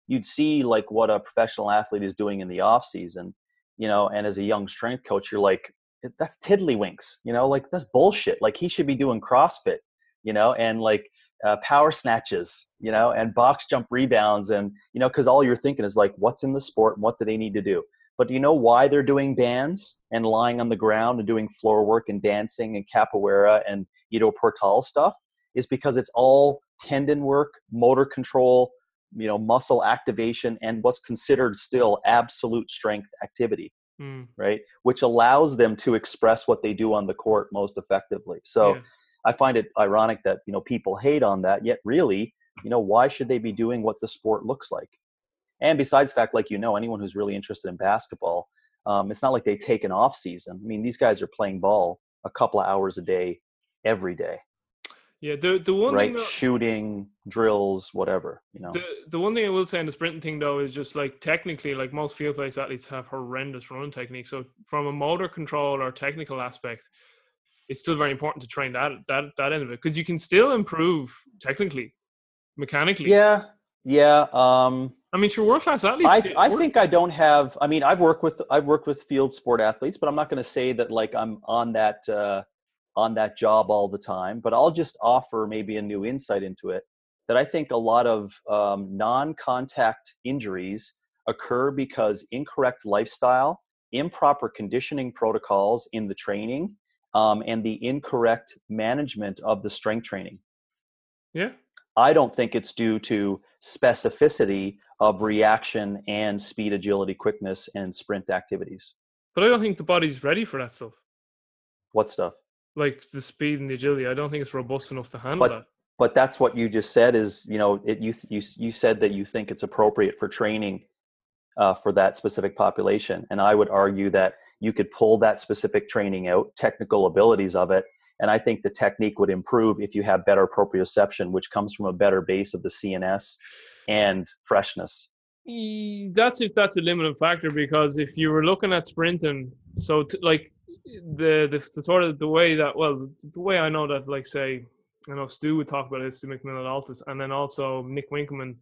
you'd see like what a professional athlete is doing in the off season you know, and as a young strength coach, you're like, that's tiddlywinks, you know, like that's bullshit. Like he should be doing CrossFit, you know, and like uh, power snatches, you know, and box jump rebounds, and you know, because all you're thinking is like, what's in the sport and what do they need to do? But do you know why they're doing bands and lying on the ground and doing floor work and dancing and capoeira and Ido Portal stuff? Is because it's all tendon work, motor control, you know muscle activation and what's considered still absolute strength activity mm. right? Which allows them to express what they do on the court most effectively. So yeah. i find it ironic that you know people hate on that yet really you know why should they be doing what the sport looks like? And besides fact like you know anyone who's really interested in basketball um, it's not like they take an off season. I mean these guys are playing ball a couple of hours a day every day yeah, the the one right thing shooting drills, whatever you know. The the one thing I will say in the sprinting thing though is just like technically, like most field place athletes have horrendous run technique. So from a motor control or technical aspect, it's still very important to train that that that end of it because you can still improve technically, mechanically. Yeah, yeah. Um, I mean, sure, world class athletes. I, I think I don't have. I mean, I've worked with I've worked with field sport athletes, but I'm not going to say that like I'm on that. Uh, on that job all the time, but I'll just offer maybe a new insight into it that I think a lot of um, non contact injuries occur because incorrect lifestyle, improper conditioning protocols in the training, um, and the incorrect management of the strength training. Yeah. I don't think it's due to specificity of reaction and speed, agility, quickness, and sprint activities. But I don't think the body's ready for that stuff. What stuff? Like the speed and the agility. I don't think it's robust enough to handle but, that. But that's what you just said. Is you know, it, you you you said that you think it's appropriate for training uh, for that specific population, and I would argue that you could pull that specific training out, technical abilities of it, and I think the technique would improve if you have better proprioception, which comes from a better base of the CNS and freshness. That's if that's a limiting factor because if you were looking at sprinting, so t- like the, the, the sort of the way that well the, way I know that like say I know Stu would talk about it, Stu McMillan ALTIS, and then also Nick Winkelman,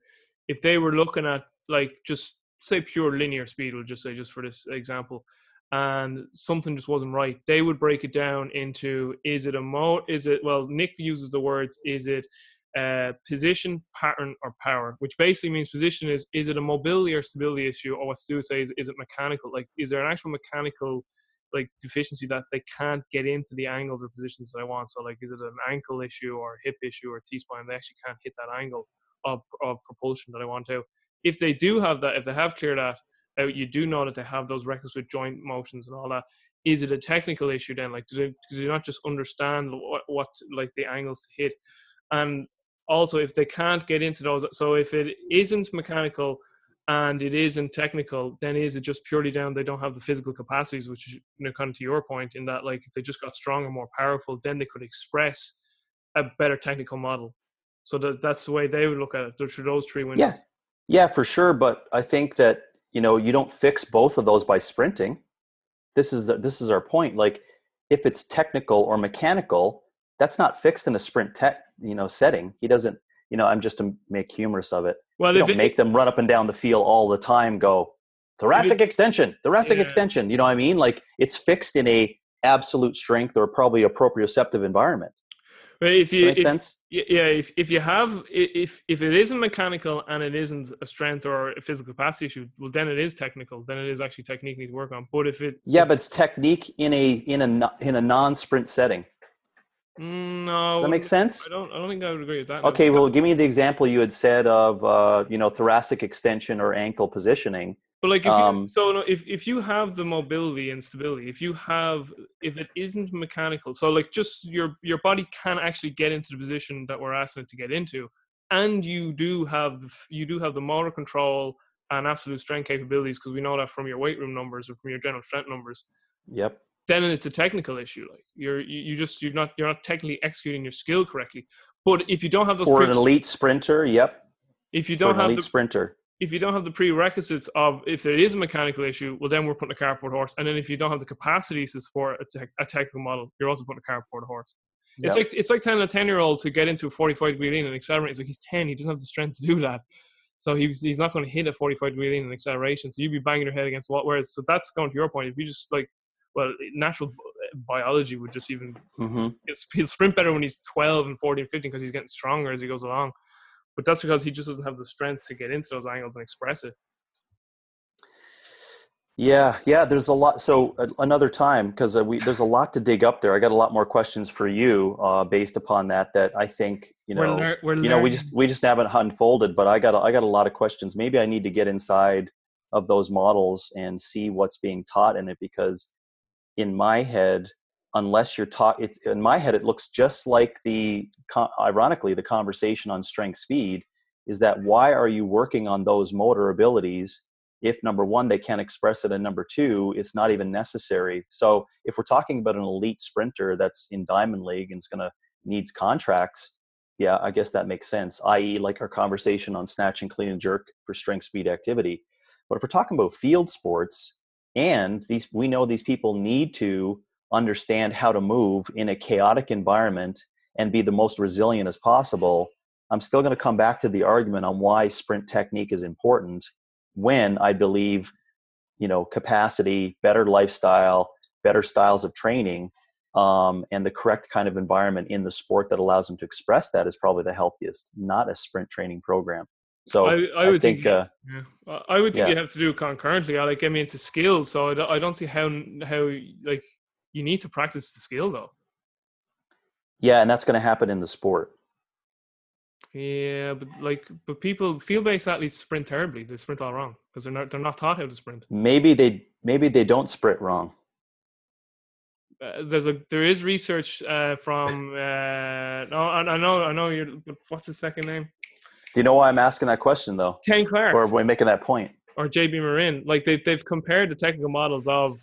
if they were looking at like just say pure linear speed, we'll just say just for this example, and something just wasn't right, they would break it down into is it a mo is it well Nick uses the words is it uh, position, pattern, or power, which basically means position is is it a mobility or stability issue, or what Stu would say is is it mechanical? Like, is there an actual mechanical like deficiency that they can't get into the angles or positions that I want? So, like, is it an ankle issue or hip issue or T spine? They actually can't hit that angle of of propulsion that I want to. If they do have that, if they have cleared that out, you do know that they have those requisite joint motions and all that. Is it a technical issue then? Like, do they, do they not just understand what, what like the angles to hit? And also if they can't get into those so if it isn't mechanical and it isn't technical then is it just purely down they don't have the physical capacities which is you know, kind of to your point in that like if they just got stronger more powerful then they could express a better technical model. So that, that's the way they would look at it through those three windows yeah. Yeah for sure but i think that you know you don't fix both of those by sprinting. This is the, this is our point like if it's technical or mechanical that's not fixed in a sprint tech you know setting. He doesn't you know I'm just to make humorous of it. Well, you don't it, make them run up and down the field all the time. Go thoracic it, extension, thoracic yeah. extension. You know what I mean? Like it's fixed in a absolute strength or probably a proprioceptive environment. But if you if, sense? yeah, if, if you have if if it isn't mechanical and it isn't a strength or a physical capacity issue, well then it is technical. Then it is actually technique need to work on. But if it yeah, if but it's technique in a in a in a non sprint setting. Mm, no, does that make sense? I don't. I don't think I would agree with that. Okay, well, give me the example you had said of uh, you know thoracic extension or ankle positioning. But like, if um, you, so if if you have the mobility and stability, if you have if it isn't mechanical, so like just your your body can actually get into the position that we're asking it to get into, and you do have you do have the motor control and absolute strength capabilities because we know that from your weight room numbers or from your general strength numbers. Yep then it's a technical issue. Like you're you just you're not you're not technically executing your skill correctly. But if you don't have those for pre- an elite sprinter, yep. If you don't have elite the, sprinter, if you don't have the prerequisites of if there is a mechanical issue, well then we're putting a car before the horse. And then if you don't have the capacities to support a, te- a technical model, you're also putting a car before the horse. It's yep. like it's like telling a ten year old to get into a forty five degree lean and accelerate. He's like he's ten, he doesn't have the strength to do that. So he's he's not going to hit a forty five degree lean and acceleration. So you'd be banging your head against what whereas so that's going to your point. If you just like well, natural biology would just even mm-hmm. he'll sprint better when he's 12 and 14 15 because he's getting stronger as he goes along. But that's because he just doesn't have the strength to get into those angles and express it. Yeah yeah there's a lot so uh, another time because uh, we there's a lot to dig up there. I got a lot more questions for you uh, based upon that that i think you know we're lear- we're you know we just we just haven't unfolded but i got a, i got a lot of questions. Maybe i need to get inside of those models and see what's being taught in it because in my head unless you're taught it's in my head it looks just like the ironically the conversation on strength speed is that why are you working on those motor abilities if number one they can't express it and number two it's not even necessary? So if we're talking about an elite sprinter that's in diamond league and is going to needs contracts yeah i guess that makes sense i.e like our conversation on snatch and clean and jerk for strength speed activity. But if we're talking about field sports and these we know these people need to understand how to move in a chaotic environment and be the most resilient as possible. I'm still going to come back to the argument on why sprint technique is important when i believe you know capacity better lifestyle better styles of training um, and the correct kind of environment in the sport that allows them to express that is probably the healthiest not a sprint training program so I, I would I think, think uh, yeah. I would think yeah. you have to do it concurrently. Like I mean, it's a skill, so I don't, I don't see how how like you need to practice the skill though. Yeah, and that's going to happen in the sport. Yeah, but like, but people field based athletes sprint terribly. They sprint all wrong because they're not they're not taught how to sprint. Maybe they maybe they don't sprint wrong. Uh, there's a there is research uh, from uh, no I, I know I know you're what's his second name do you know why I'm asking that question though? Ken Clark. Or we making that point? Or JB Morin. Like they they've compared the technical models of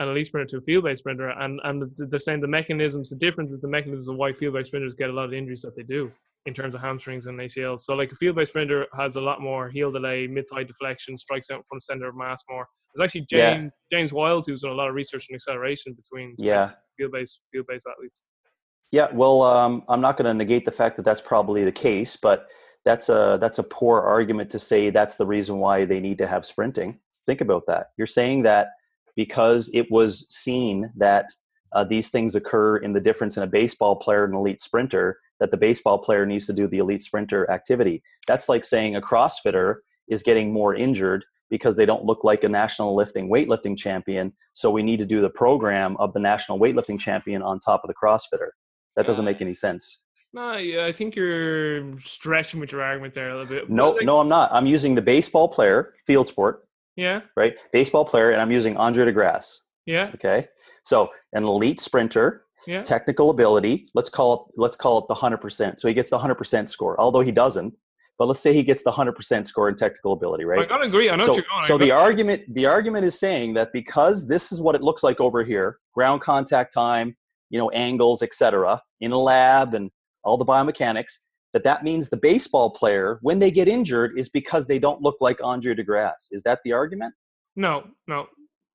an elite sprinter to a field-based sprinter, and and they're saying the mechanisms, the difference is the mechanisms of why field-based sprinters get a lot of injuries that they do in terms of hamstrings and ACLs. So like a field-based sprinter has a lot more heel delay, mid-thigh deflection, strikes out from center of mass more. There's actually James yeah. James Wild who's done a lot of research on acceleration between yeah field-based field-based athletes. Yeah, well, um, I'm not going to negate the fact that that's probably the case, but that's a that's a poor argument to say that's the reason why they need to have sprinting. Think about that. You're saying that because it was seen that uh, these things occur in the difference in a baseball player and an elite sprinter that the baseball player needs to do the elite sprinter activity. That's like saying a crossfitter is getting more injured because they don't look like a national lifting weightlifting champion so we need to do the program of the national weightlifting champion on top of the crossfitter. That doesn't make any sense No, yeah, I think you're stretching with your argument there a little bit. no like, no i'm not i'm using the baseball player field sport Yeah, right baseball player and i'm using Andre De Grasse yeah, okay so an elite sprinter yeah. technical ability let's call it let's call it the 100% so he gets the 100% score although he doesn't but let's say he gets the 100% score in technical ability right? I gotta agree. I know so, what you're going. so the argument the argument is saying that because this is what it looks like over here ground contact time you know angles etc in a lab and all the biomechanics that that means the baseball player when they get injured is because they don't look like Andre De Grasse is that the argument no, no.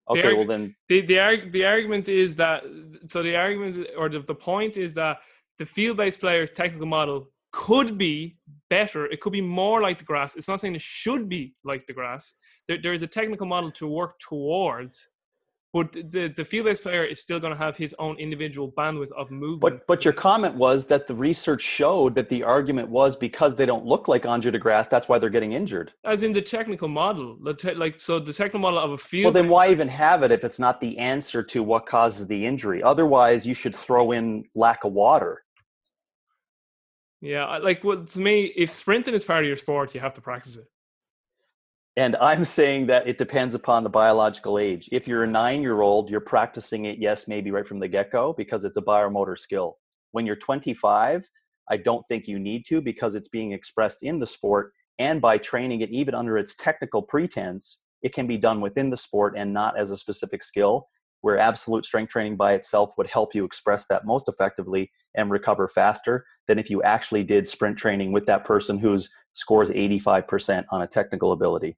okay argu- well then The the arg- the argument is that so the argument or the, the point is that the field based player's technical model could be better. It could be more like De Grasse. It's not saying it should be like De Grasse. There, there is a technical model to work towards, but the the field based player is still going to have his own individual bandwidth of movement. But but your comment was that the research showed that the argument was because they don't look like Andre De Grasse, that's why they're getting injured. as in the technical model, like so the technical model of a field. Well, then why even have it if it's not the answer to what causes the injury? Otherwise, you should throw in lack of water. yeah, like well, to me, if sprinting is part of your sport, you have to practice it. And I'm saying that it depends upon the biological age. If you're a nine year old, you're practicing it, yes, maybe right from the get go, because it's a biomotor skill. When you're 25, I don't think you need to because it's being expressed in the sport. And by training it, even under its technical pretense, it can be done within the sport and not as a specific skill, where absolute strength training by itself would help you express that most effectively and recover faster than if you actually did sprint training with that person whose scores 85% on a technical ability.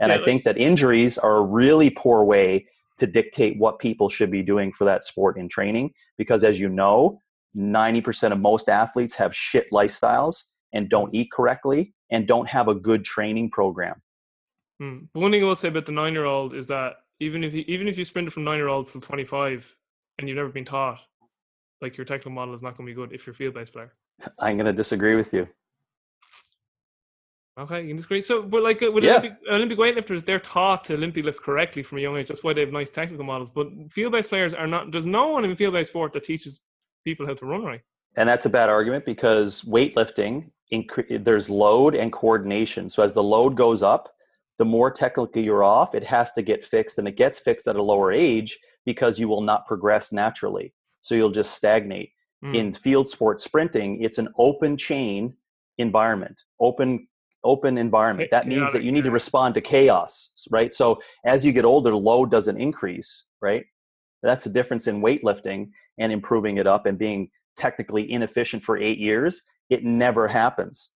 And Yeah, I think that injuries are a really poor way to dictate what people should be doing for that sport in training. Because as you know, 90% of most athletes have shit lifestyles and don't eat correctly and don't have a good training program. Hmm. But one thing I will say about the nine-year-old is that even if you, even if you sprint from nine-year-old till twenty-five, and you've never been taught, like your technical model is not going to be good if you're a field-based player. I'm going to disagree with you. Okay, you can disagree. So, but like uh, with Yeah. Olympic, Olympic weightlifters, they're taught to Olympic lift correctly from a young age. That's why they have nice technical models. But field-based players are not. There's no one in field-based sport that teaches people how to run right. And that's a bad argument because weightlifting, incre- there's load and coordination. So as the load goes up, the more technically you're off, it has to get fixed. And it gets fixed at a lower age because you will not progress naturally. So you'll just stagnate. Hmm. In field sport sprinting, it's an open chain environment, open open environment. That means that you need to respond to chaos, right? So as you get older, load doesn't increase, right? That's the difference in weightlifting and improving it up and being technically inefficient for eight years. It never happens.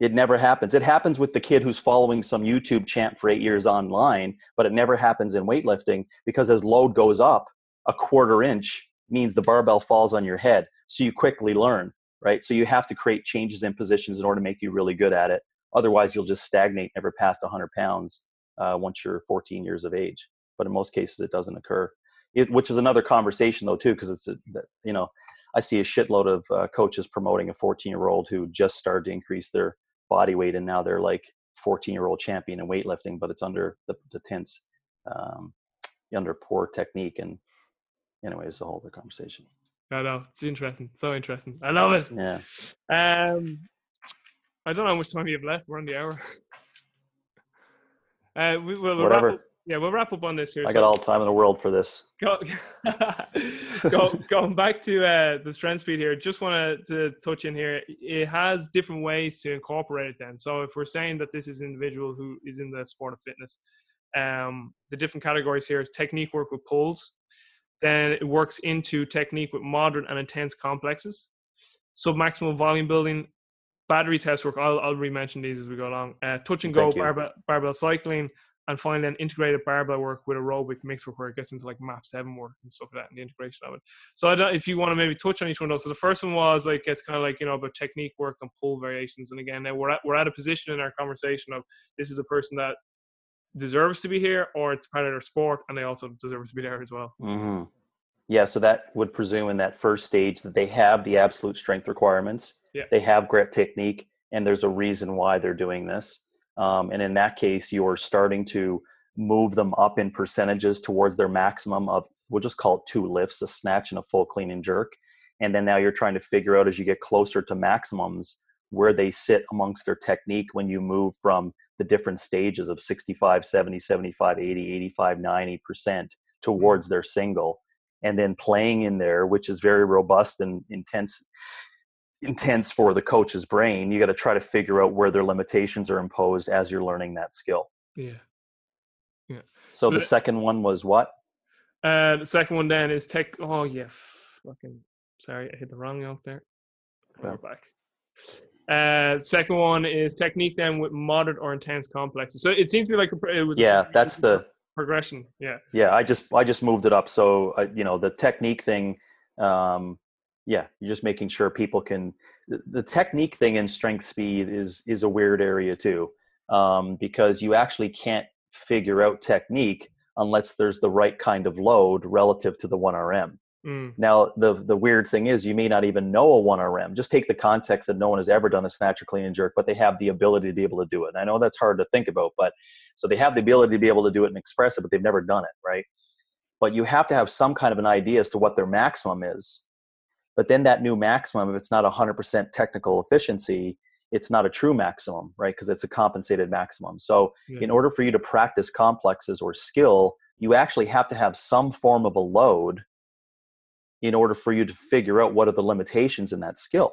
It never happens. It happens with the kid who's following some YouTube champ for eight years online, but it never happens in weightlifting because as load goes up, a quarter inch means the barbell falls on your head. So you quickly learn, right? So you have to create changes in positions in order to make you really good at it. Otherwise, you'll just stagnate, never past 100 pounds uh, once you're 14 years of age. But in most cases, it doesn't occur. It, which is another conversation, though, too, because it's a, you know I see a shitload of uh, coaches promoting a 14 year old who just started to increase their body weight, and now they're like 14 year old champion in weightlifting, but it's under the, the tense, um, under poor technique. And anyways, it's a whole other conversation. I know it's interesting, so interesting. I love it. Yeah. Um, I don't know how much time you have left. We're on the hour. Uh, we, we'll, we'll Whatever. Wrap up, yeah, we'll wrap up on this here. I So got all the time in the world for this. go, go, going back to uh, the strength speed here, just want to touch in here. It has different ways to incorporate it. Then, so if we're saying that this is an individual who is in the sport of fitness, um, the different categories here is technique work with pulls. Then it works into technique with moderate and intense complexes. Submaximal volume building, battery test work. I'll, I'll re-mention these as we go along. Uh, touch and go barbell, barbell cycling, and finally then integrated barbell work with aerobic mix work where it gets into like map seven work and stuff like that and the integration of it. So I don't, if you want to maybe touch on each one of those. So the first one was like it's kind of like you know about technique work and pull variations. And again, now we're at we're at a position in our conversation of this is a person that deserves to be here or it's part of their sport and they also deserve to be there as well. Mm-hmm. Yeah, so that would presume in that first stage that they have the absolute strength requirements. Yeah. They have great technique, and there's a reason why they're doing this. Um, and in that case, you're starting to move them up in percentages towards their maximum of, we'll just call it two lifts, a snatch and a full clean and jerk. And then now you're trying to figure out as you get closer to maximums where they sit amongst their technique when you move from the different stages of 65, 70, 75, 80, 85, 90% towards their single and then playing in there, which is very robust and intense intense for the coach's brain. You got to try to figure out where their limitations are imposed as you're learning that skill. Yeah. Yeah. So, So the second one was what? Uh, the second one then is tech. Oh yeah, fucking sorry, I hit the wrong note there. We're Well. back. Uh, second one is technique then with moderate or intense complexes. So it seems to be like a, it was. Yeah, pro- that's the progression. Yeah. yeah. I just I just moved it up. So uh, you know the technique thing. Um, yeah, you're just making sure people can. The, technique thing in strength speed is is a weird area too, um, because you actually can't figure out technique unless there's the right kind of load relative to the one RM. Mm, Now, the the weird thing is, you may not even know a one RM. Just take the context that no one has ever done a snatch or clean and jerk, but they have the ability to be able to do it. And I know that's hard to think about, but so they have the ability to be able to do it and express it, but they've never done it, right? But you have to have some kind of an idea as to what their maximum is. But then that new maximum, if it's not 100% technical efficiency, it's not a true maximum, right? Because it's a compensated maximum. So yeah. in order for you to practice complexes or skill, you actually have to have some form of a load in order for you to figure out what are the limitations in that skill.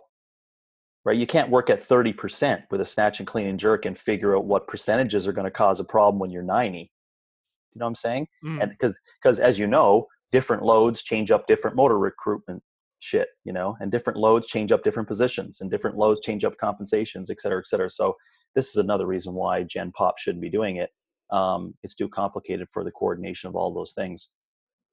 Right? You can't work at 30% with a snatch and clean and jerk and figure out what percentages are going to cause a problem when you're 90. You know what I'm saying? Mm, And because because as you know, different loads change up different motor recruitment shit, you know, and different loads change up different positions and different loads change up compensations, et cetera, et cetera. So this is another reason why Gen Pop shouldn't be doing it. Um, it's too complicated for the coordination of all those things.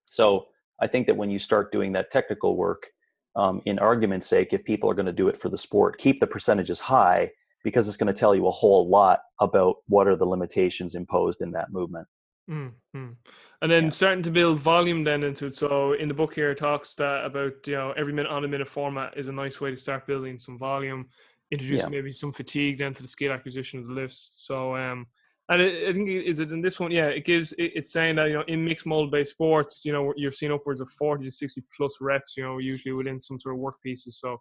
So I think that when you start doing that technical work, um, in argument's sake, if people are going to do it for the sport, keep the percentages high because it's going to tell you a whole lot about what are the limitations imposed in that movement. Mm, mm. And then Yeah. starting to build volume then into it. So in the book here, it talks that about you know every minute on a minute format is a nice way to start building some volume, introducing maybe some fatigue then to the skill acquisition of the lifts. So um, and I I think is it in this one? Yeah, it gives it, it's saying that you know in mixed modal based sports, you know you're seeing upwards of forty to sixty plus reps. You know usually within some sort of work pieces. So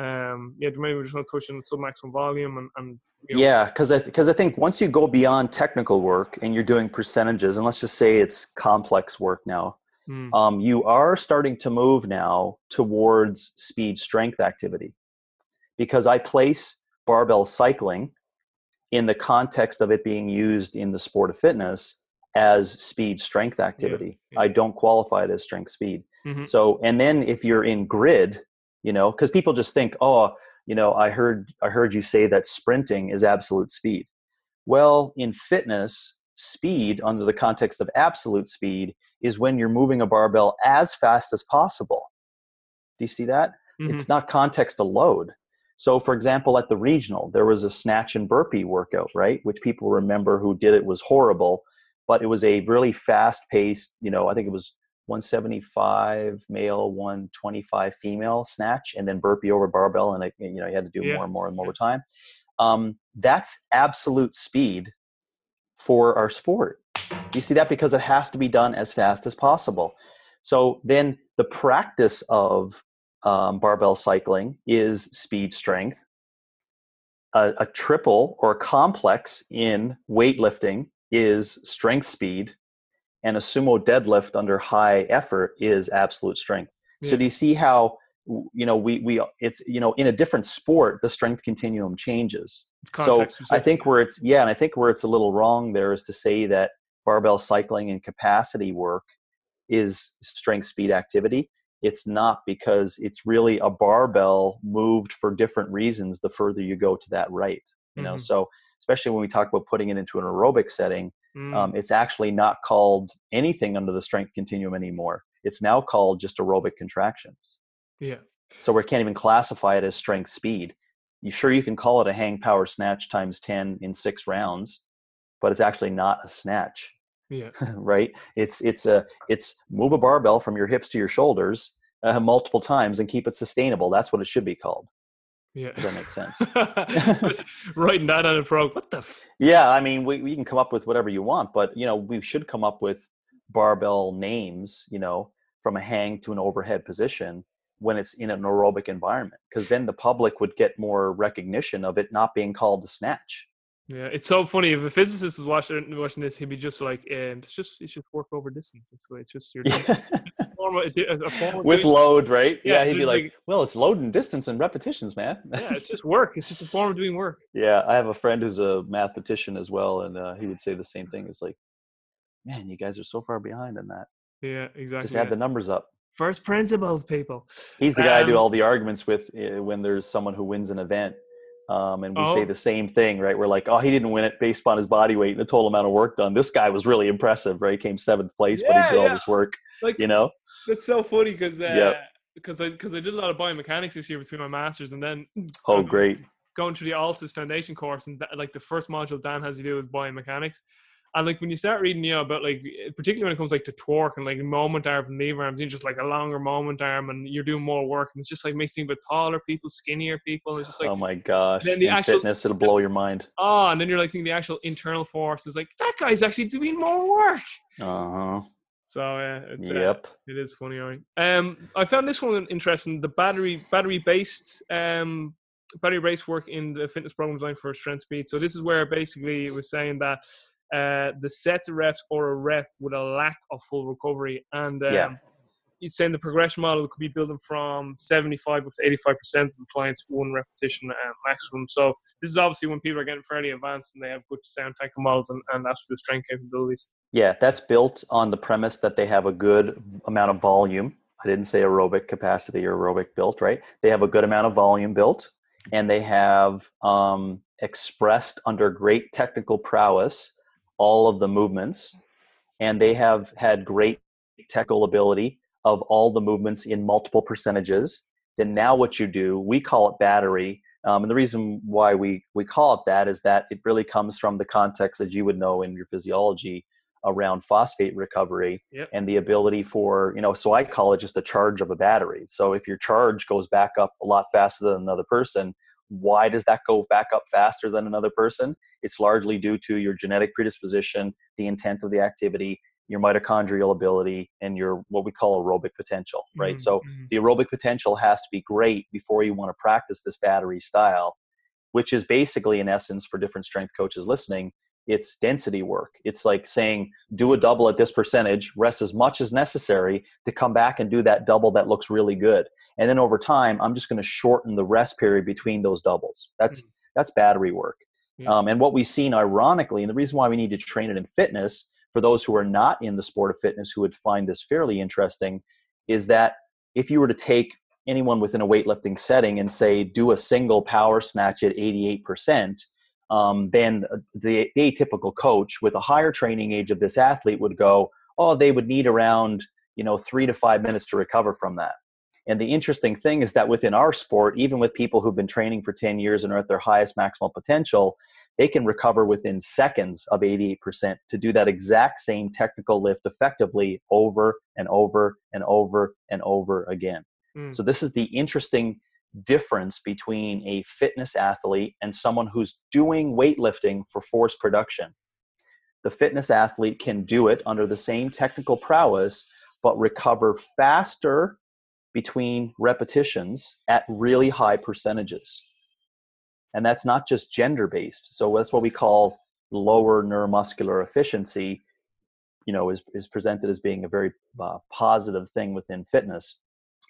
um, yeah, maybe we just want to touch on sub maximum volume and, and you know, Yeah, because I because I think once you go beyond technical work and you're doing percentages, and let's just say it's complex work now, mm, um, you are starting to move now towards speed strength activity, because I place barbell cycling in the context of it being used in the sport of fitness as speed strength activity. yeah. I don't qualify it as strength speed. mhm, So, and then if you're in grid, you know, because people just think, oh, you know, I heard I heard you say that sprinting is absolute speed. Well, in fitness, speed under the context of absolute speed is when you're moving a barbell as fast as possible. Do you see that? mhm, It's not context to load. So, for example, at the regional, there was a snatch and burpee workout, right? Which people remember who did it was horrible, but it was a really fast paced, you know, I think it was 175 male, 125 female snatch, and then burpee over barbell. And, it, you know, you had to do Yeah. more and more and more over time. Um, that's absolute speed for our sport. You see that because it has to be done as fast as possible. So then the practice of um, barbell cycling is speed strength. A, a triple or a complex in weightlifting is strength speed, and a sumo deadlift under high effort is absolute strength. So do you see how you know we we it's you know in a different sport the strength continuum changes. So I think where it's yeah, and I think where it's a little wrong there is to say that barbell cycling and capacity work is strength speed activity. It's not because it's really a barbell moved for different reasons the further you go to that right. You know, Mhm. so especially when we talk about putting it into an aerobic setting, Mm, um, it's actually not called anything under the strength continuum anymore. It's now called just aerobic contractions. yeah. So we can't even classify it as strength speed. You sure you can call it a hang power snatch times 10 in six rounds, but it's actually not a snatch. Yeah. right? It's it's a it's move a barbell from your hips to your shoulders uh, multiple times and keep it sustainable. That's what it should be called. Yeah. Does that makes sense? Writing that on a pro. What the? F- yeah, I mean, we, we can come up with whatever you want, but you know, we should come up with barbell names, you know, from a hang to an overhead position when it's in an aerobic environment, because then the public would get more recognition of it not being called the snatch. Yeah, it's so funny. If a physicist was watching watching this, he'd be just like, um, "It's just it's just work over distance. It's, it's just you're doing, it's a form of, a form of with doing, load, right? Yeah, Yeah, he'd be like, like- "Well, it's load and distance and repetitions, man." yeah, it's just work. It's just a form of doing work. yeah, I have a friend who's a mathematician as well, and uh, he would say the same thing. It's like, man, you guys are so far behind in that. Yeah, exactly. Just add yeah. the numbers up. First principles, people. He's the guy I do Um, all the arguments with uh, when there's someone who wins an event. Um, and we say Oh. the same thing, right? We're like, oh, he didn't win it based on his body weight and the total amount of work done. This guy was really impressive, right? He came seventh place, but he Yeah, did all this work, Like you know? that's so funny because uh, Yep. because I because I did a lot of biomechanics this year between my masters and then Oh, um, great. going through the ALTIS foundation course and that, like the first module Dan has you do is biomechanics. And like when you start reading, you know, about like particularly when it comes like to torque and like moment arm and lever arms, you're just like a longer moment arm and you're doing more work and it's just like makes about taller people, skinnier people. And it's just like oh my gosh. then the In actual- fitness, it'll blow your mind. oh, and then you're like thinking the actual internal force is like that guy's actually doing more work. Uh huh. So yeah, it's uh, Yep. it is funny. right. Um, I found this one interesting. The battery battery based um battery based work in the fitness program design for strength speed. So this is where basically it was saying that uh the set of reps or a rep with a lack of full recovery and um, Yeah. It's saying the progression model it could be building from 75 up to 85 percent of the client's one repetition um, maximum. So this is obviously when people are getting fairly advanced and they have good sound technical models and, and absolute strength capabilities. Yeah, that's built on the premise that they have a good amount of volume. I didn't say aerobic capacity or aerobic built, right? They have a good amount of volume built, and they have um, expressed under great technical prowess all of the movements, and they have had great technical ability of all the movements in multiple percentages. Then now what you do, we call it battery. Um, and the reason why we, we call it that is that it really comes from the context that you would know in your physiology around phosphate recovery Yep. and the ability for you know so i call it just the charge of a battery so if your charge goes back up a lot faster than another person why does that go back up faster than another person? It's largely due to your genetic predisposition the intent of the activity your mitochondrial ability and your what we call aerobic potential right? Mhm, so mhm. the aerobic potential has to be great before you want to practice this battery style which is basically in essence for different strength coaches listening it's density work. It's like saying do a double at this percentage rest as much as necessary to come back and do that double that looks really good and then over time i'm just going to shorten the rest period between those doubles. That's that's battery work. Yeah. um, and what we've seen ironically and the reason why we need to train it in fitness for those who are not in the sport of fitness who would find this fairly interesting is that if you were to take anyone within a weightlifting setting and say do a single power snatch at 88% um, then the, the atypical coach with a higher training age of this athlete would go oh they would need around you know three to five minutes to recover from that and the interesting thing is that within our sport even with people who've been training for 10 years and are at their highest maximal potential they can recover within seconds of 88% to do that exact same technical lift effectively over and over and over and over again. Mm. So, this is the interesting difference between a fitness athlete and someone who's doing weightlifting for force production. The fitness athlete can do it under the same technical prowess, but recover faster between repetitions at really high percentages. And that's not just gender based so that's what we call lower neuromuscular efficiency you know is, is presented as being a very uh, positive thing within fitness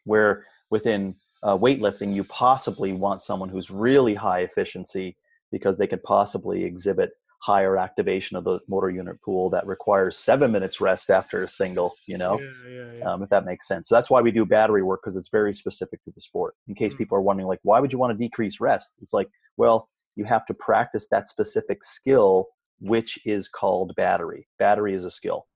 where within uh, weightlifting you possibly want someone who's really high efficiency because they could possibly exhibit higher activation of the motor unit pool that requires seven minutes rest after a single you know Yeah, yeah, yeah. um, if that makes sense. So that's why we do battery work because it's very specific to the sport. In case Mm. people are wondering, like, why would you want to decrease rest? It's like, well, you have to practice that specific skill, which is called battery. Battery is a skill.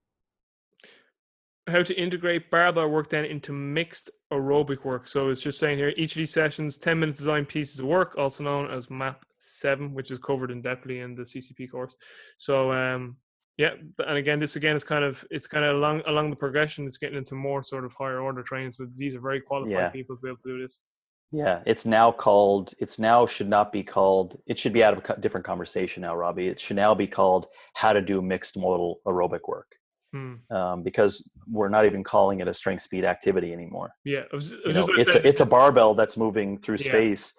How to integrate barbell work then into mixed aerobic work. So it's just saying here each of these sessions, 10 minute design pieces of work, also known as MAP 7, which is covered in depthly in the CCP course. So um yeah, and again, this again is kind of it's kind of along along the progression. It's getting into more sort of higher order training. So these are very qualified Yeah. people to be able to do this. Yeah, it's now called. It's now should not be called. It should be out of a different conversation now, Robbie. It should now be called how to do mixed modal aerobic work, Hmm. um, because we're not even calling it a strength speed activity anymore. Yeah, I was, I was know, it's a, it's a barbell that's moving through Yeah. space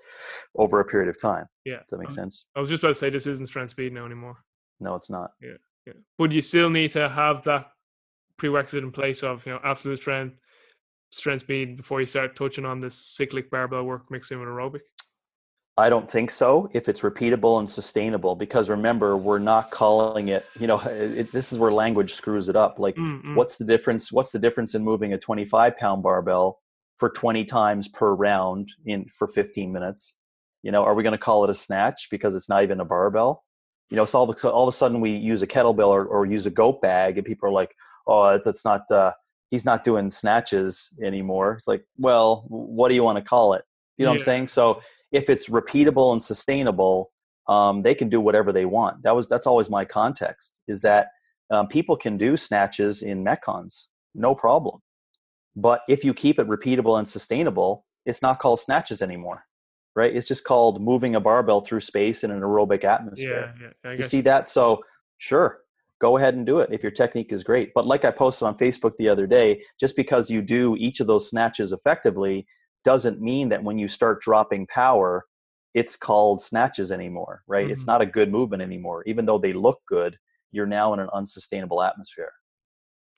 over a period of time. yeah. Does that make um, sense? I was just about to say this isn't strength speed now anymore. No, it's not. Yeah. But you still need to have that prerequisite in place of you know absolute strength, strength speed before you start touching on this cyclic barbell work mixed in with aerobic. I don't think so. If it's repeatable and sustainable, because remember, we're not calling it. You know, it, this is where language screws it up. Like, Mm, mm. what's the difference? What's the difference in moving a 25 pound barbell for 20 times per round in for 15 minutes? You know, are we going to call it a snatch because it's not even a barbell? You know, so all of, a- all of a sudden we use a kettlebell or, or use a goat bag, and people are like, "Oh, that's not. Uh, he's not doing snatches anymore." It's like, well, what do you want to call it? You know what I'm saying? So if it's repeatable and sustainable, um, they can do whatever they want. That was that's always my context. Is that um, people can do snatches in metcons, no problem. But if you keep it repeatable and sustainable, it's not called snatches anymore, right? It's just called moving a barbell through space in an aerobic atmosphere. Yeah, yeah. You see that? So sure, go ahead and do it if your technique is great. But like I posted on Facebook the other day, just because you do each of those snatches effectively doesn't mean that when you start dropping power, it's called snatches anymore, right? It's Mhm. not a good movement anymore. Even though they look good, you're now in an unsustainable atmosphere.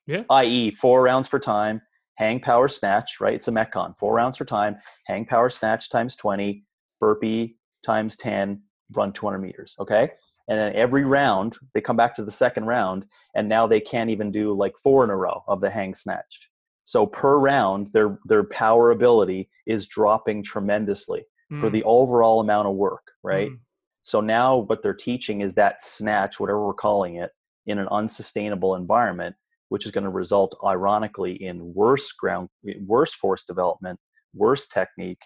Yeah. I.e., four rounds for time, hang power snatch, right? It's a Metcon. Four rounds for time, hang power snatch times 20, burpee times 10, run 200 meters. Okay. And then every round, they come back to the second round, and now they can't even do like four in a row of the hang snatch. So per round, their their power ability is dropping tremendously for Mm, the overall amount of work, right? mm. So now what they're teaching is that snatch, whatever we're calling it, in an unsustainable environment, which is going to result ironically in worse ground, worse force development, worse technique,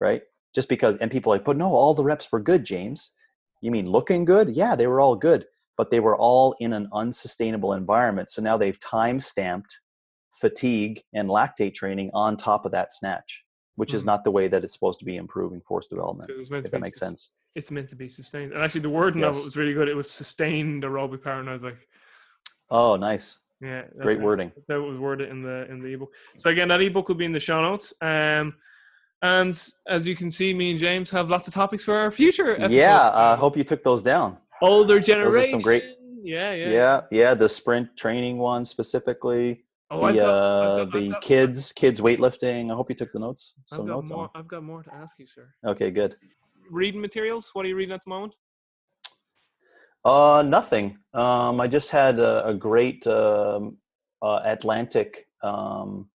right? Just because, and people are like, but no, all the reps were good, James. You mean looking good? Yeah, they were all good, but they were all in an unsustainable environment. So now they've time stamped fatigue and lactate training on top of that snatch, which is Mhm. not the way that it's supposed to be improving force development. it's meant to If that be makes sense. It's meant to be sustained. And actually, the wording of it was really good. It was sustained aerobic power, and I was like, Oh, nice. yeah, Great how- wording. That's how it was worded in the in the ebook. So again, that ebook will be in the show notes. Um, and as you can see, me and James have lots of topics for our future episodes. Yeah, I uh, hope you took those down. older are generation. some great- Yeah, yeah. Yeah, yeah, the sprint training one specifically. Oh, I've the got- uh, I've got- I've the got- kids kids weightlifting. I hope you took the notes. I've got notes more. on. I've got more to ask you, sir. Okay, good. Reading materials. What are you reading at the moment? Uh, nothing. Um, I just had a, a great um, uh, Atlantic um,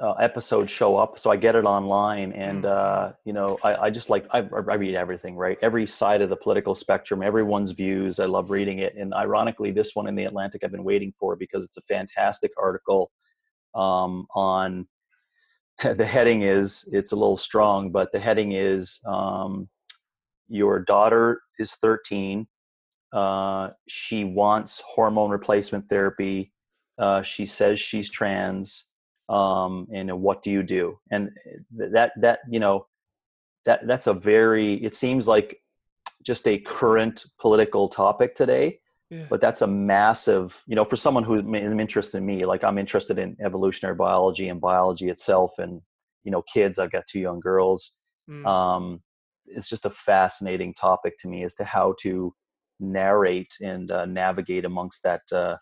uh, episode show up, so I get it online, and Mm. uh, you know, I, I just like I, I read everything, right? Every side of the political spectrum, everyone's views. I love reading it, and ironically, this one in the Atlantic, I've been waiting for because it's a fantastic article um, on. The heading is it's a little strong, but the heading is um, your daughter is 13 uh, she wants hormone replacement therapy. Uh, she says she's trans. Um, and what do you do? And that that you know that that's a very it seems like just a current political topic today. Yeah. But that's a massive, you know, for someone who's interested in me, like I'm interested in evolutionary biology and biology itself, and you know, kids. I've got two young girls Mm. um, it's just a fascinating topic to me as to how to narrate and uh, navigate amongst that uh,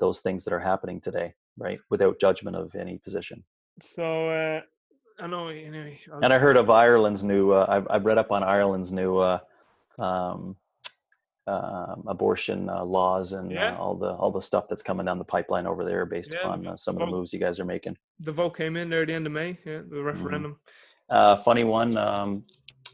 those things that are happening today right without judgment of any position so uh, I know. Anyway, I'll and i heard of ireland's new uh, I've, I've read up on ireland's new uh, um, um, abortion uh, laws and Yeah. uh, all the all the stuff that's coming down the pipeline over there based Yeah, upon uh, some of the moves you guys are making the vote came in there at the end of May. Yeah, Mm-hmm. the referendum. uh, funny one, um,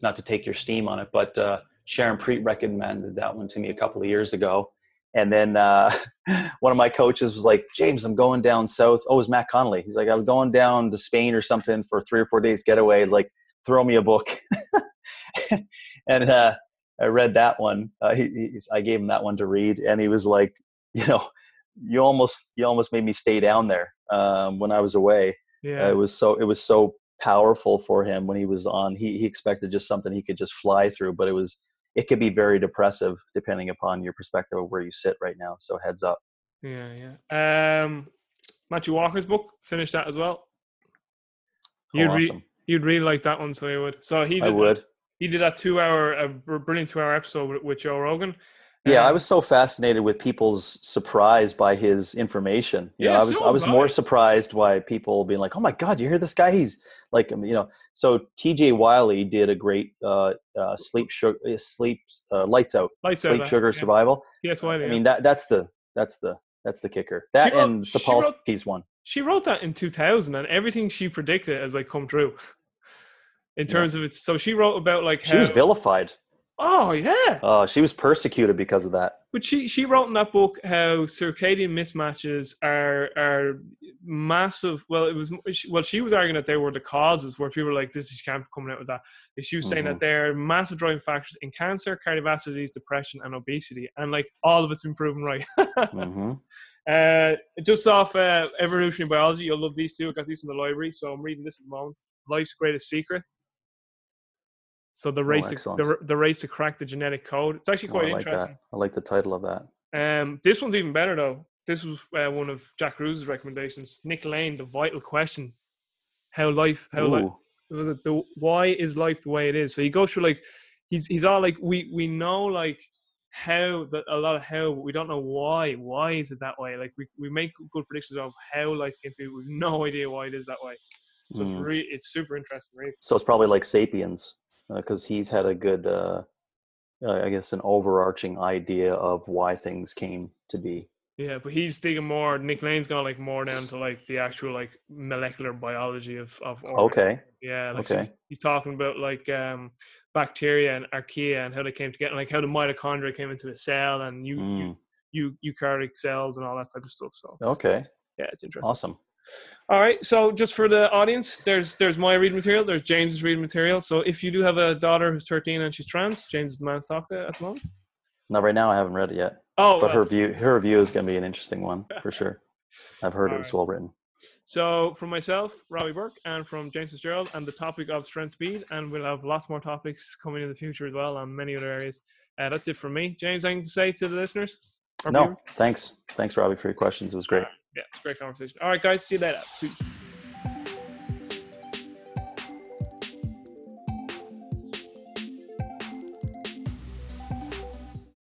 not to take your steam on it, but uh, Sharon Preet recommended that one to me a couple of years ago. And then uh, one of my coaches was like, James, I'm going down south. Oh, it was Matt Connolly. He's like, I'm going down to Spain or something for three or four days getaway. Like, throw me a book. and uh, I read that one. Uh, he, I gave him that one to read, and he was like, you know, you almost you almost made me stay down there um, when I was away. Yeah. Uh, it was so it was so powerful for him when he was on. He he expected just something he could just fly through, but it was it could be very depressive depending upon your perspective of where you sit right now. So heads up. Yeah, yeah. Um, Matthew Walker's book, finished that as well. Oh, You'd awesome. re- you'd really like that one, so you would. So he did I would. he did that two hour, a brilliant two hour episode with, with Joe Rogan. Yeah, I Um, was so fascinated with people's surprise by his information. You know, Yeah, I was so I was was more surprised by people being like, "Oh my God, you hear this guy? He's like, um, you know." So T.J. Wiley did a great uh, uh, sleep sugar, sleep uh, lights out, Lights sleep uh, sugar yeah. survival. Yes, Wiley. I yeah. mean that that's the that's the that's the kicker. That wrote- and Sapolsky's one. she wrote that in 2000, and everything she predicted has like come true. In Yeah. terms of it so she wrote about like She was vilified. Oh yeah, Oh, she was persecuted because of that. but she she wrote in that book how circadian mismatches are are massive. Well, it was well she was arguing that they were the causes where people were like this is can't coming out with that. She was saying that Mhm. they're massive driving factors in cancer, cardiovascular disease, depression, and obesity, and like all of it's been proven right. hmm Uh, just off uh, evolutionary biology, you'll love these two. I got these from the library, so I'm reading this at the moment. Life's greatest secret. So the race, to, the, the race to crack the genetic code. It's actually Oh, quite I like interesting. that. I like the title of that. Um, this one's even better though. This was uh, one of Jack Kruse's recommendations. Nick Lane, the vital question: How life, how life, was it the why is life the way it is? So he goes through like he's he's all like we we know like how that a lot of how but we don't know why why is it that way like we, we make good predictions of how life came to be we've no idea why it is that way so it's Mm. really it's super interesting right So it's probably like Sapiens, because he's had a good, uh, uh, I guess, an overarching idea of why things came to be. yeah but he's digging more Nick Lane's gone like more down to like the actual like molecular biology of of organisms. Okay. Yeah, like so Okay. he's, he's talking about like um, bacteria and archaea and how they came together, like how the mitochondria came into a cell and you, Mm. you, you eukaryotic cells and all that type of stuff. So Okay. yeah, it's interesting. Awesome. All right, so just for the audience, there's there's my reading material, there's James's reading material. So if you do have a daughter who's 13 and she's trans, James is the man to talk to at the moment. Now, right now, I haven't read it yet, Oh, but uh, her view, her review is going to be an interesting one for sure. I've heard it was right. well written. So from myself, Robbie Burke, and from James Fitzgerald, and the topic of strength speed, and we'll have lots more topics coming in the future as well on many other areas. Uh, that's it from me. James, anything to say to the listeners? No, thanks, thanks, Robbie, for your questions. It was great. Yeah, it's a great conversation. All right, guys, see you later. Peace.